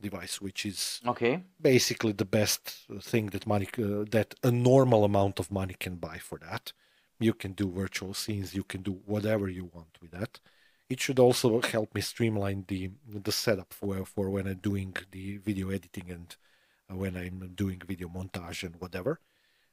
device, which is Okay. basically the best thing that money uh, that a normal amount of money can buy for that. You can do virtual scenes, you can do whatever you want with that. It should also help me streamline the the setup for for when I'm doing the video editing and uh, when I'm doing video montage and whatever.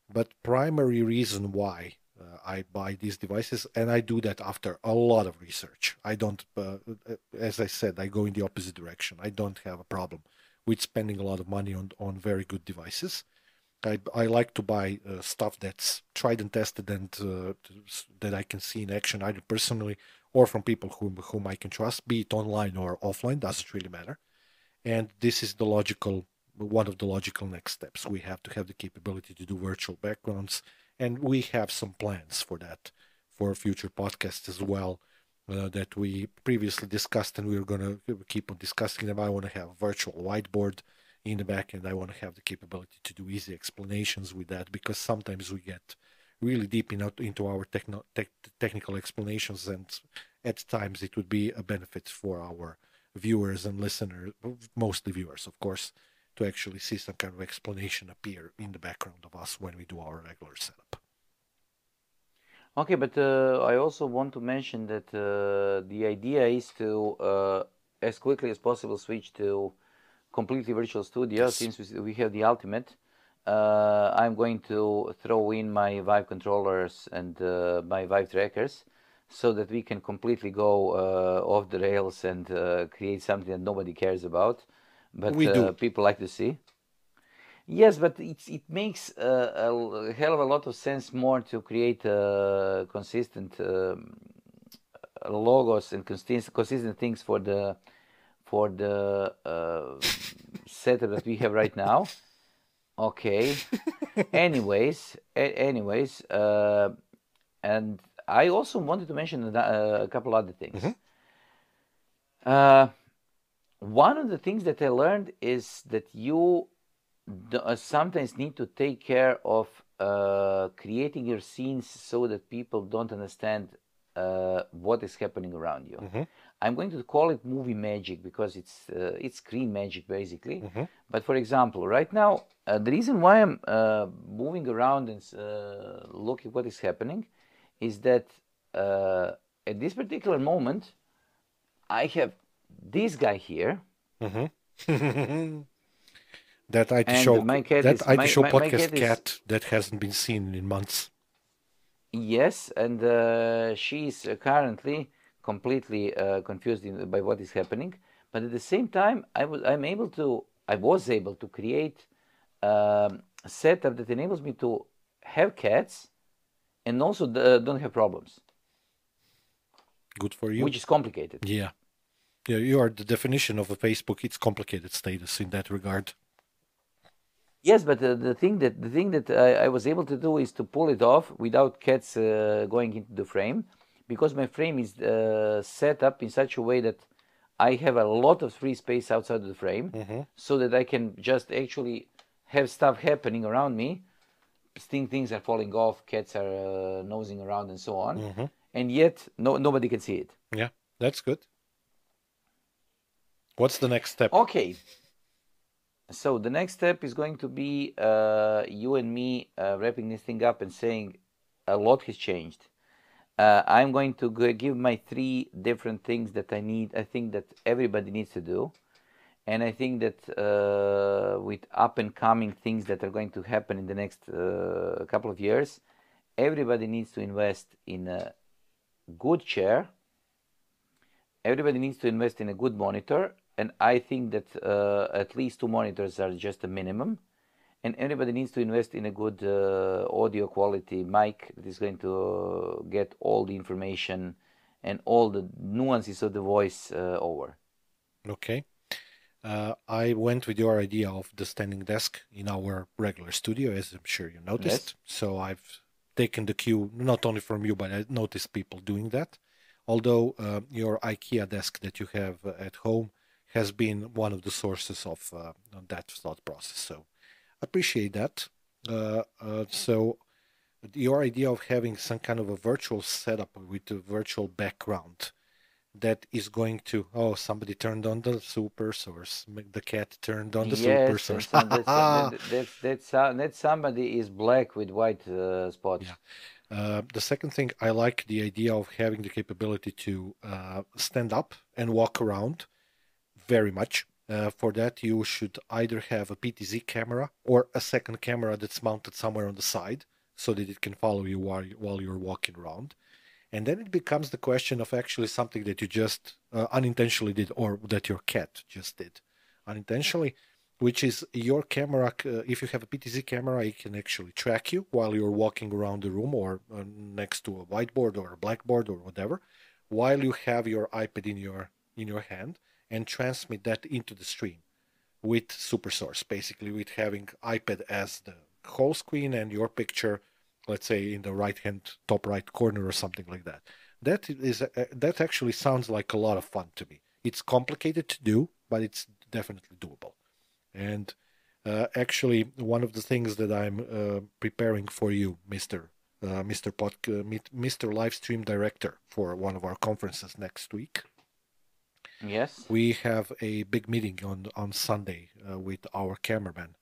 But primary reason why uh, I buy these devices, and I do that after a lot of research. I don't, uh, uh, as I said, I go in the opposite direction. I don't have a problem with spending a lot of money on on very good devices. I, I like to buy uh, stuff that's tried and tested and uh, that I can see in action either personally or from people whom whom I can trust, be it online or offline, doesn't really matter. And this is the logical one of the logical next steps. We have to have the capability to do virtual backgrounds, and we have some plans for that for future podcasts as well. Uh, that we previously discussed, and we're going to keep on discussing them. I want to have a virtual whiteboard in the back, and I want to have the capability to do easy explanations with that because sometimes we get really deep in, into our techno, tech, technical explanations, and at times it would be a benefit for our viewers and listeners, mostly viewers, of course, to actually see some kind of explanation appear in the background of us when we do our regular setup. Okay, but uh, I also want to mention that uh, the idea is to, uh, as quickly as possible, switch to completely virtual studio. Yes. Since we, have the Ultimatte, uh, I'm going to throw in my Vive controllers and uh, my Vive trackers, so that we can completely go uh, off the rails and uh, create something that nobody cares about, but We uh, do. people like to see. Yes, but it's, it makes uh, a hell of a lot of sense more to create uh, consistent um, logos and consistent, consistent things for the for the uh, setup that we have right now. Okay. [LAUGHS] anyways, a- anyways, uh, and I also wanted to mention a, a couple other things. Uh, one of the things that I learned is that you uh, sometimes need to take care of uh, creating your scenes so that people don't understand uh, what is happening around you. I'm going to call it movie magic because it's uh, it's screen magic basically. But for example, right now, uh, the reason why I'm uh, moving around and uh, looking what is happening is that uh, at this particular moment, I have this guy here. [LAUGHS] That IT And show, my cat that is- IT my- show my- my podcast cat is- that hasn't been seen in months. Yes, and uh, she's uh, currently completely uh, confused in, by what is happening. But at the same time, I was I'm able to I was able to create um, a setup that enables me to have cats and also uh, don't have problems, Good for you. which is complicated. Yeah. Yeah, you are the definition of a Facebook. It's complicated status in that regard. Yes, but uh, the thing that the thing that I, I was able to do is to pull it off without cats uh, going into the frame, because my frame is uh, set up in such a way that I have a lot of free space outside of the frame, so that I can just actually have stuff happening around me. Thing, things are falling off, cats are uh, nosing around, and so on, and yet no nobody can see it. Yeah, that's good. What's the next step? Okay. So the next step is going to be uh, you and me uh, wrapping this thing up and saying a lot has changed. Uh, I'm going to give my three different things that I need. I think that everybody needs to do, and I think that uh, with up and coming things that are going to happen in the next uh, couple of years, everybody needs to invest in a good chair everybody needs to invest in a good monitor and i think that uh, at least two monitors are just a minimum and everybody needs to invest in a good uh, audio quality mic that is going to get all the information and all the nuances of the voice uh, over Okay. Uh, I went with your idea of the standing desk in our regular studio, as I'm sure you noticed. So I've taken the cue not only from you, but I noticed people doing that. Although uh, your IKEA desk that you have uh, at home has been one of the sources of uh, that thought process. So appreciate that. Uh, uh, so your idea of having some kind of a virtual setup with a virtual background that is going to oh somebody turned on the SuperSource the cat turned on the super yes and [LAUGHS] source that's, that, that's, that's, that somebody is black with white uh, spots Yeah. Uh, the second thing, I like the idea of having the capability to uh, stand up and walk around very much. Uh, for that, you should either have a PTZ camera or a second camera that's mounted somewhere on the side so that it can follow you while, while you're walking around. And then it becomes the question of actually something that you just uh, unintentionally did or that your cat just did unintentionally which is your camera. Uh, if you have a PTZ camera, it can actually track you while you're walking around the room or uh, next to a whiteboard or a blackboard or whatever, while you have your iPad in your in your hand and transmit that into the stream with SuperSource, basically with having iPad as the whole screen and your picture, let's say in the right hand top right corner or something like that. That is uh, that actually sounds like a lot of fun to me. It's complicated to do, but it's definitely doable. And uh, actually, one of the things that I'm uh, preparing for you, Mister uh, Mister Pod, uh, Mister Live Stream Director, for one of our conferences next week. Yes We have a big meeting on on Sunday uh, with our cameraman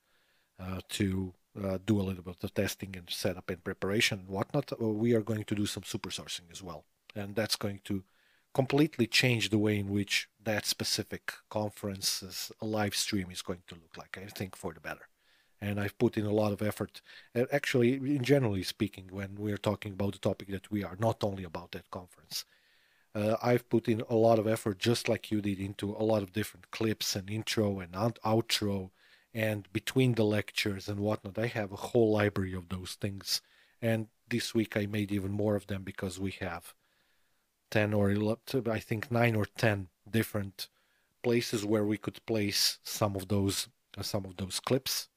uh, to uh, do a little bit of testing and setup and preparation and whatnot. Uh, we are going to do some super sourcing as well, and that's going to completely change the way in which that specific conference's live stream is going to look like. I think for the better. And I've put in a lot of effort. Actually, in generally speaking, when we're talking about the topic that we are, not only about that conference, uh, I've put in a lot of effort, just like you did, into a lot of different clips and intro and out- outro and between the lectures and whatnot. I have a whole library of those things. And this week I made even more of them because we have 10 or 11, I think 9 or 10 different places where we could place some of those uh, some of those clips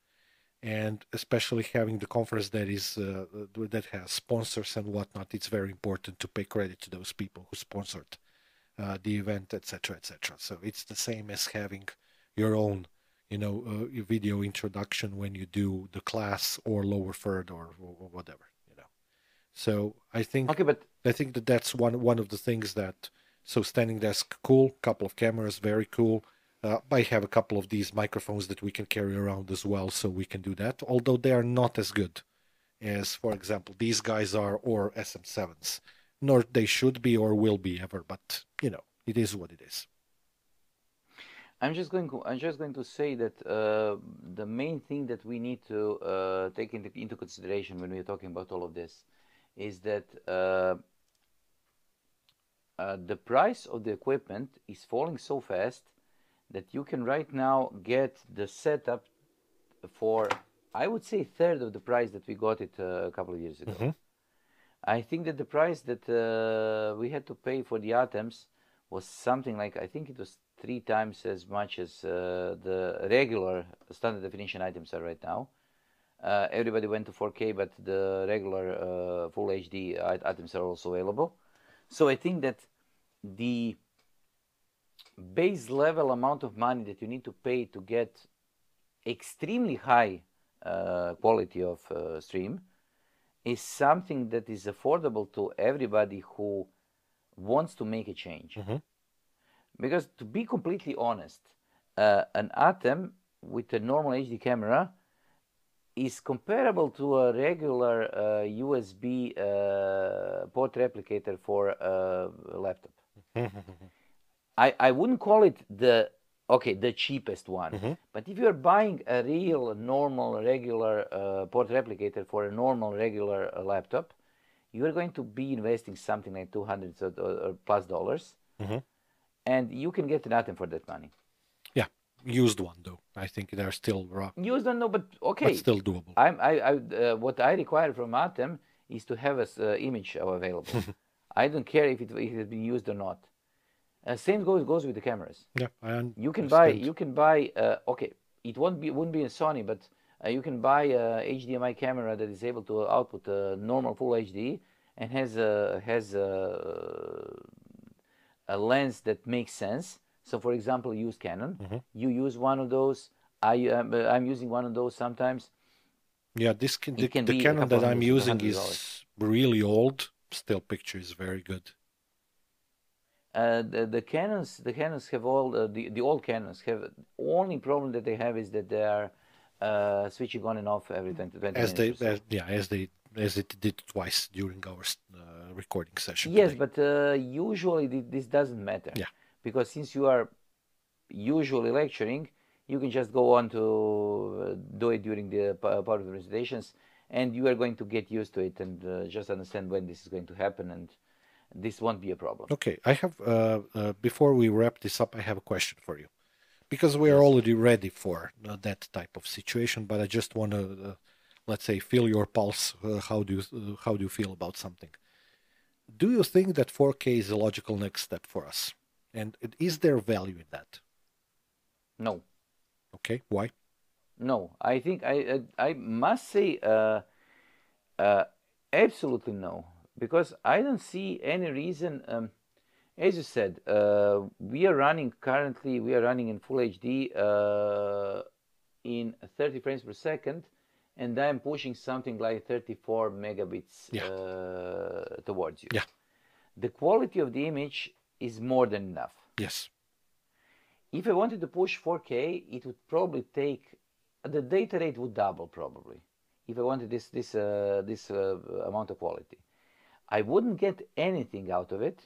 and especially having the conference that is uh, that has sponsors and whatnot, it's very important to pay credit to those people who sponsored uh, the event, etc., etc. So it's the same as having your own, you know, uh, video introduction when you do the class or lower third or, or whatever, you know. So I think Okay, but I think that that's one one of the things that so standing desk cool, couple of cameras very cool. Uh, I have a couple of these microphones that we can carry around as well, so we can do that. Although they are not as good as, for example, these guys are or SM7s, nor they should be or will be ever. But you know, it is what it is. I'm just going. To, I'm just going to say that uh, the main thing that we need to uh, take into, into consideration when we're talking about all of this is that uh, uh, the price of the equipment is falling so fast that you can right now get the setup for, I would say, third of the price that we got it uh, a couple of years ago. I think that the price that uh, we had to pay for the items was something like I think it was three times as much as uh, the regular standard definition items are right now. Uh, everybody went to 4K, but the regular uh, full HD items are also available. So I think that the base level amount of money that you need to pay to get extremely high uh, quality of uh, stream is something that is affordable to everybody who wants to make a change. Because to be completely honest, uh, an ATEM with a normal HD camera is comparable to a regular uh, USB uh, port replicator for a laptop. [LAUGHS] I, I wouldn't call it the okay the cheapest one, but if you're buying a real normal regular uh, port replicator for a normal regular uh, laptop, you are going to be investing something like two hundred or, or plus dollars, and you can get an ATEM for that money. Yeah, used one though. I think they're still rock, used don't know, but okay, but still doable. I'm, I, I, uh, what I require from ATEM is to have a uh, image available. [LAUGHS] I don't care if it, if it has been used or not. Uh, same goes goes with the cameras. Yeah, I un- You can buy you can buy uh, okay. It won't be wouldn't be a Sony, but uh, you can buy a HDMI camera that is able to output a normal full HD and has a has a, a lens that makes sense. So, for example, use Canon. Mm-hmm. You use one of those. I am I'm using one of those sometimes. Yeah, this can, the, can the Canon that I'm using is really old. Still, picture is very good. Uh, the, the Canons, the Canons have all uh, the the old Canons have only problem that they have is that they are uh, switching on and off every 20, 20 As they, minutes. so. as, yeah, as they, as it did twice during our uh, recording session. Yes, today. but uh, usually thi- this doesn't matter. Yeah. Because since you are usually lecturing, you can just go on to uh, do it during the pa- part of the presentations, and you are going to get used to it and uh, just understand when this is going to happen, and this won't be a problem. Okay, I have uh, uh, before we wrap this up, I have a question for you, because we are already ready for uh, that type of situation. But I just want to, uh, let's say, feel your pulse. Uh, how do you uh, how do you feel about something? Do you think that 4K is a logical next step for us? And is there value in that? No. Okay, why? No, I think I I, I must say uh, uh, absolutely no because I don't see any reason. Um, as you said, uh, we are running currently. We are running in full HD uh, in 30 frames per second, and I'm pushing something like 34 megabits Yeah. uh, towards you. Yeah. The quality of the image is more than enough. Yes. If I wanted to push 4K, it would probably take the data rate would double probably. If I wanted this this uh, this uh, amount of quality, I wouldn't get anything out of it.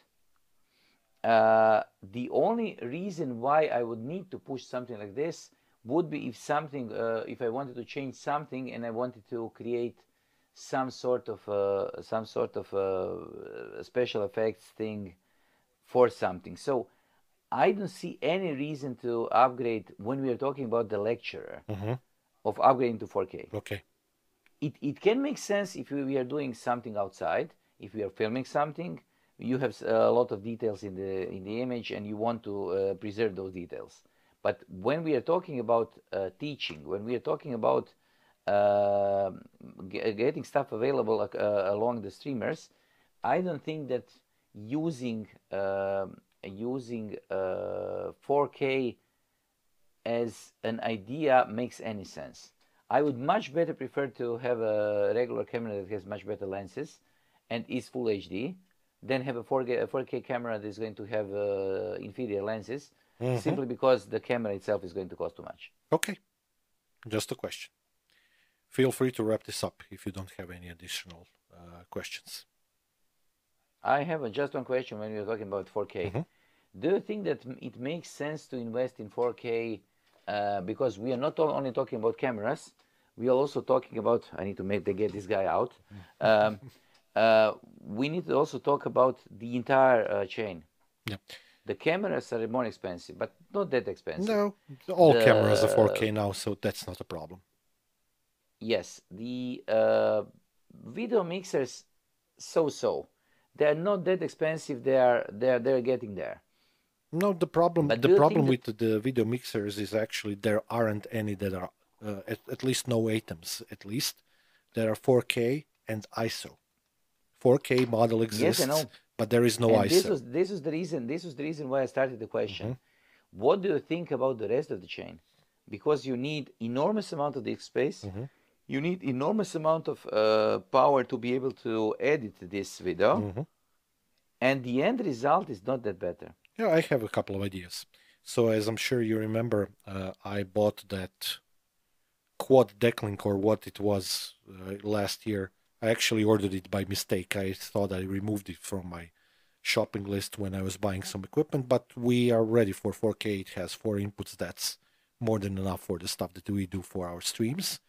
Uh, the only reason why I would need to push something like this would be if something, uh, if I wanted to change something and I wanted to create some sort of uh, some sort of uh, special effects thing for something. So I don't see any reason to upgrade when we are talking about the lecturer of upgrading to 4K. Okay. It, it can make sense if we are doing something outside, if we are filming something, you have a lot of details in the in the image and you want to uh, preserve those details. But when we are talking about uh, teaching, when we are talking about uh, ge- getting stuff available uh, along the streamers, I don't think that using um using uh, 4K as an idea makes any sense. I would much better prefer to have a regular camera that has much better lenses and is full HD then have a 4K, a 4K camera that is going to have uh, inferior lenses simply because the camera itself is going to cost too much. Okay, just a question. Feel free to wrap this up if you don't have any additional uh, questions. I have just one question when we are talking about 4K. Do you think that it makes sense to invest in 4K uh, because we are not only talking about cameras, we are also talking about. I need to make to get this guy out. Um, uh, [LAUGHS] we need to also talk about the entire uh, chain. Yeah. The cameras are more expensive, but not that expensive. No, all cameras are 4K now, so that's not a problem. Yes, the uh, video mixers, so-so. They are not that expensive. They are they're they're getting there. No, the problem But the problem with the video mixers is actually there aren't any that are uh, at, at least no ATEMs at least that are 4K and ISO. 4K model exists, know. but there is no and ISO. this was this was the reason this was the reason why I started the question. What do you think about the rest of the chain? Because you need enormous amount of disk space. You need enormous amount of uh, power to be able to edit this video, and the end result is not that better. Yeah, I have a couple of ideas. So, as I'm sure you remember, uh, I bought that quad DeckLink or what it was uh, last year. I actually ordered it by mistake. I thought I removed it from my shopping list when I was buying some equipment, but we are ready for 4K. It has four inputs. That's more than enough for the stuff that we do for our streams.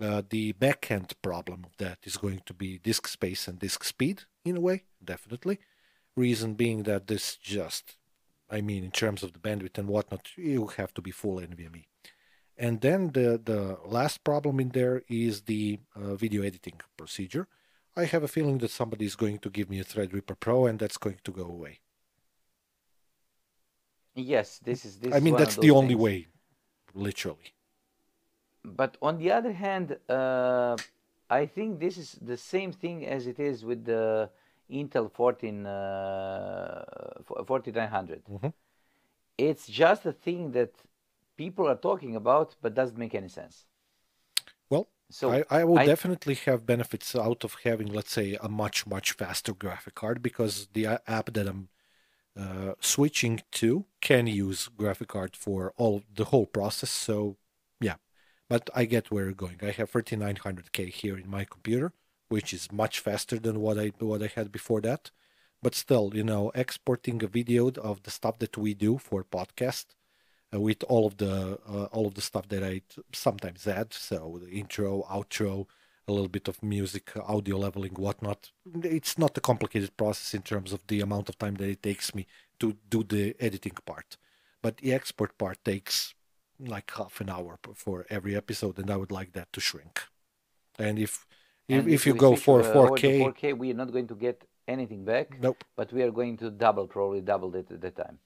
Uh, the backend problem of that is going to be disk space and disk speed in a way, definitely. Reason being that this just, I mean, in terms of the bandwidth and whatnot, you have to be full NVMe. And then the, the last problem in there is the uh, video editing procedure. I have a feeling that somebody is going to give me a Threadripper Pro and that's going to go away. Yes, this is this. I mean, that's the only things. way, literally. But on the other hand, uh, I think this is the same thing as it is with the Intel 14, uh, 4900. It's just a thing that people are talking about, but doesn't make any sense. Well, So I, I will I- definitely have benefits out of having, let's say, a much, much faster graphic card because the app that I'm uh, switching to can use graphic card for all the whole process. So, yeah, but I get where you're going. I have 3900K here in my computer, which is much faster than what I what I had before that. But still, you know, exporting a video of the stuff that we do for podcast with all of the uh, all of the stuff that I sometimes add. So the intro, outro, a little bit of music, uh, audio leveling, whatnot. It's not a complicated process in terms of the amount of time that it takes me to do the editing part, but the export part takes like half an hour for every episode, and I would like that to shrink. And if if, and if you go for uh, over to 4K, 4K, we are not going to get anything back, nope. but we are going to double, probably double that at that time.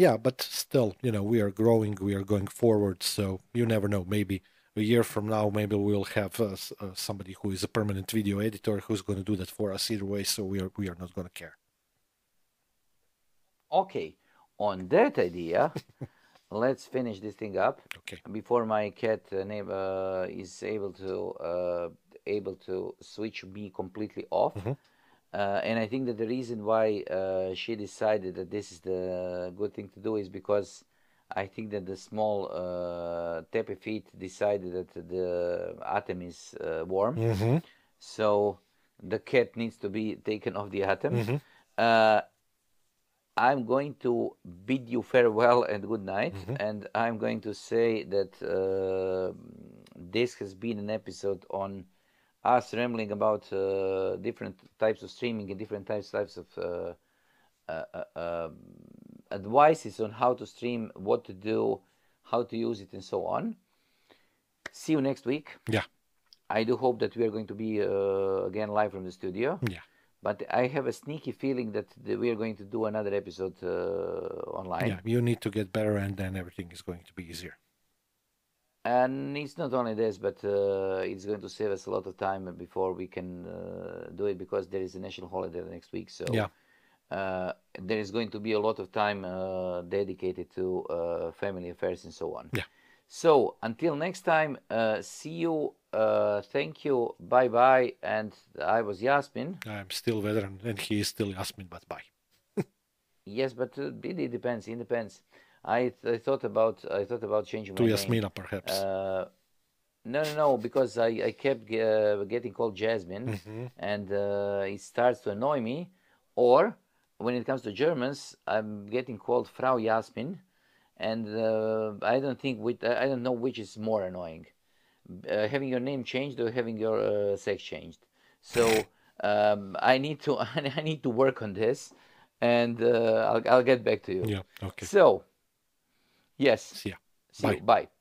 Yeah, but still, you know, we are growing, we are going forward, so you never know. Maybe a year from now, maybe we'll have uh, uh, somebody who is a permanent video editor who's going to do that for us either way. So we are we are not going to care. Okay, on that idea, [LAUGHS] let's finish this thing up. Okay. before my cat uh, name uh, is able to uh, able to switch me completely off. Uh, and I think that the reason why uh, she decided that this is the good thing to do is because I think that the small uh, feet decided that the ATEM is uh, warm. Mm-hmm. So the cat needs to be taken off the ATEM. Uh, I'm going to bid you farewell and good night, and I'm going to say that uh, this has been an episode on us rambling about uh, different types of streaming and different types types of uh, uh, uh, um, advices on how to stream, what to do, how to use it, and so on. See you next week. Yeah. I do hope that we are going to be uh, again live from the studio. Yeah. But I have a sneaky feeling that we are going to do another episode uh, online. Yeah. You need to get better, and then everything is going to be easier. And it's not only this, but uh, it's going to save us a lot of time before we can uh, do it because there is a national holiday next week. So Yeah. uh, there is going to be a lot of time uh, dedicated to uh, family affairs and so on. Yeah. So until next time, uh, see you. Uh, thank you. Bye bye. And I was Yasmin. I'm still veteran, and he is still Yasmin, but bye. [LAUGHS] Yes, but uh, it depends. It depends. I, I thought about I thought about changing To my name. To Yasmina, perhaps. Uh, no, no, no, because I, I kept uh, getting called Jasmine, Mm-hmm. and uh, it starts to annoy me. Or when it comes to Germans, I'm getting called Frau Jasmin, and uh, I don't think which, I don't know which is more annoying, uh, having your name changed or having your uh, sex changed. So um, I need to [LAUGHS] I need to work on this, and uh, I'll I'll get back to you. yeah. Okay. So, yes. See ya. See you. Bye. Bye.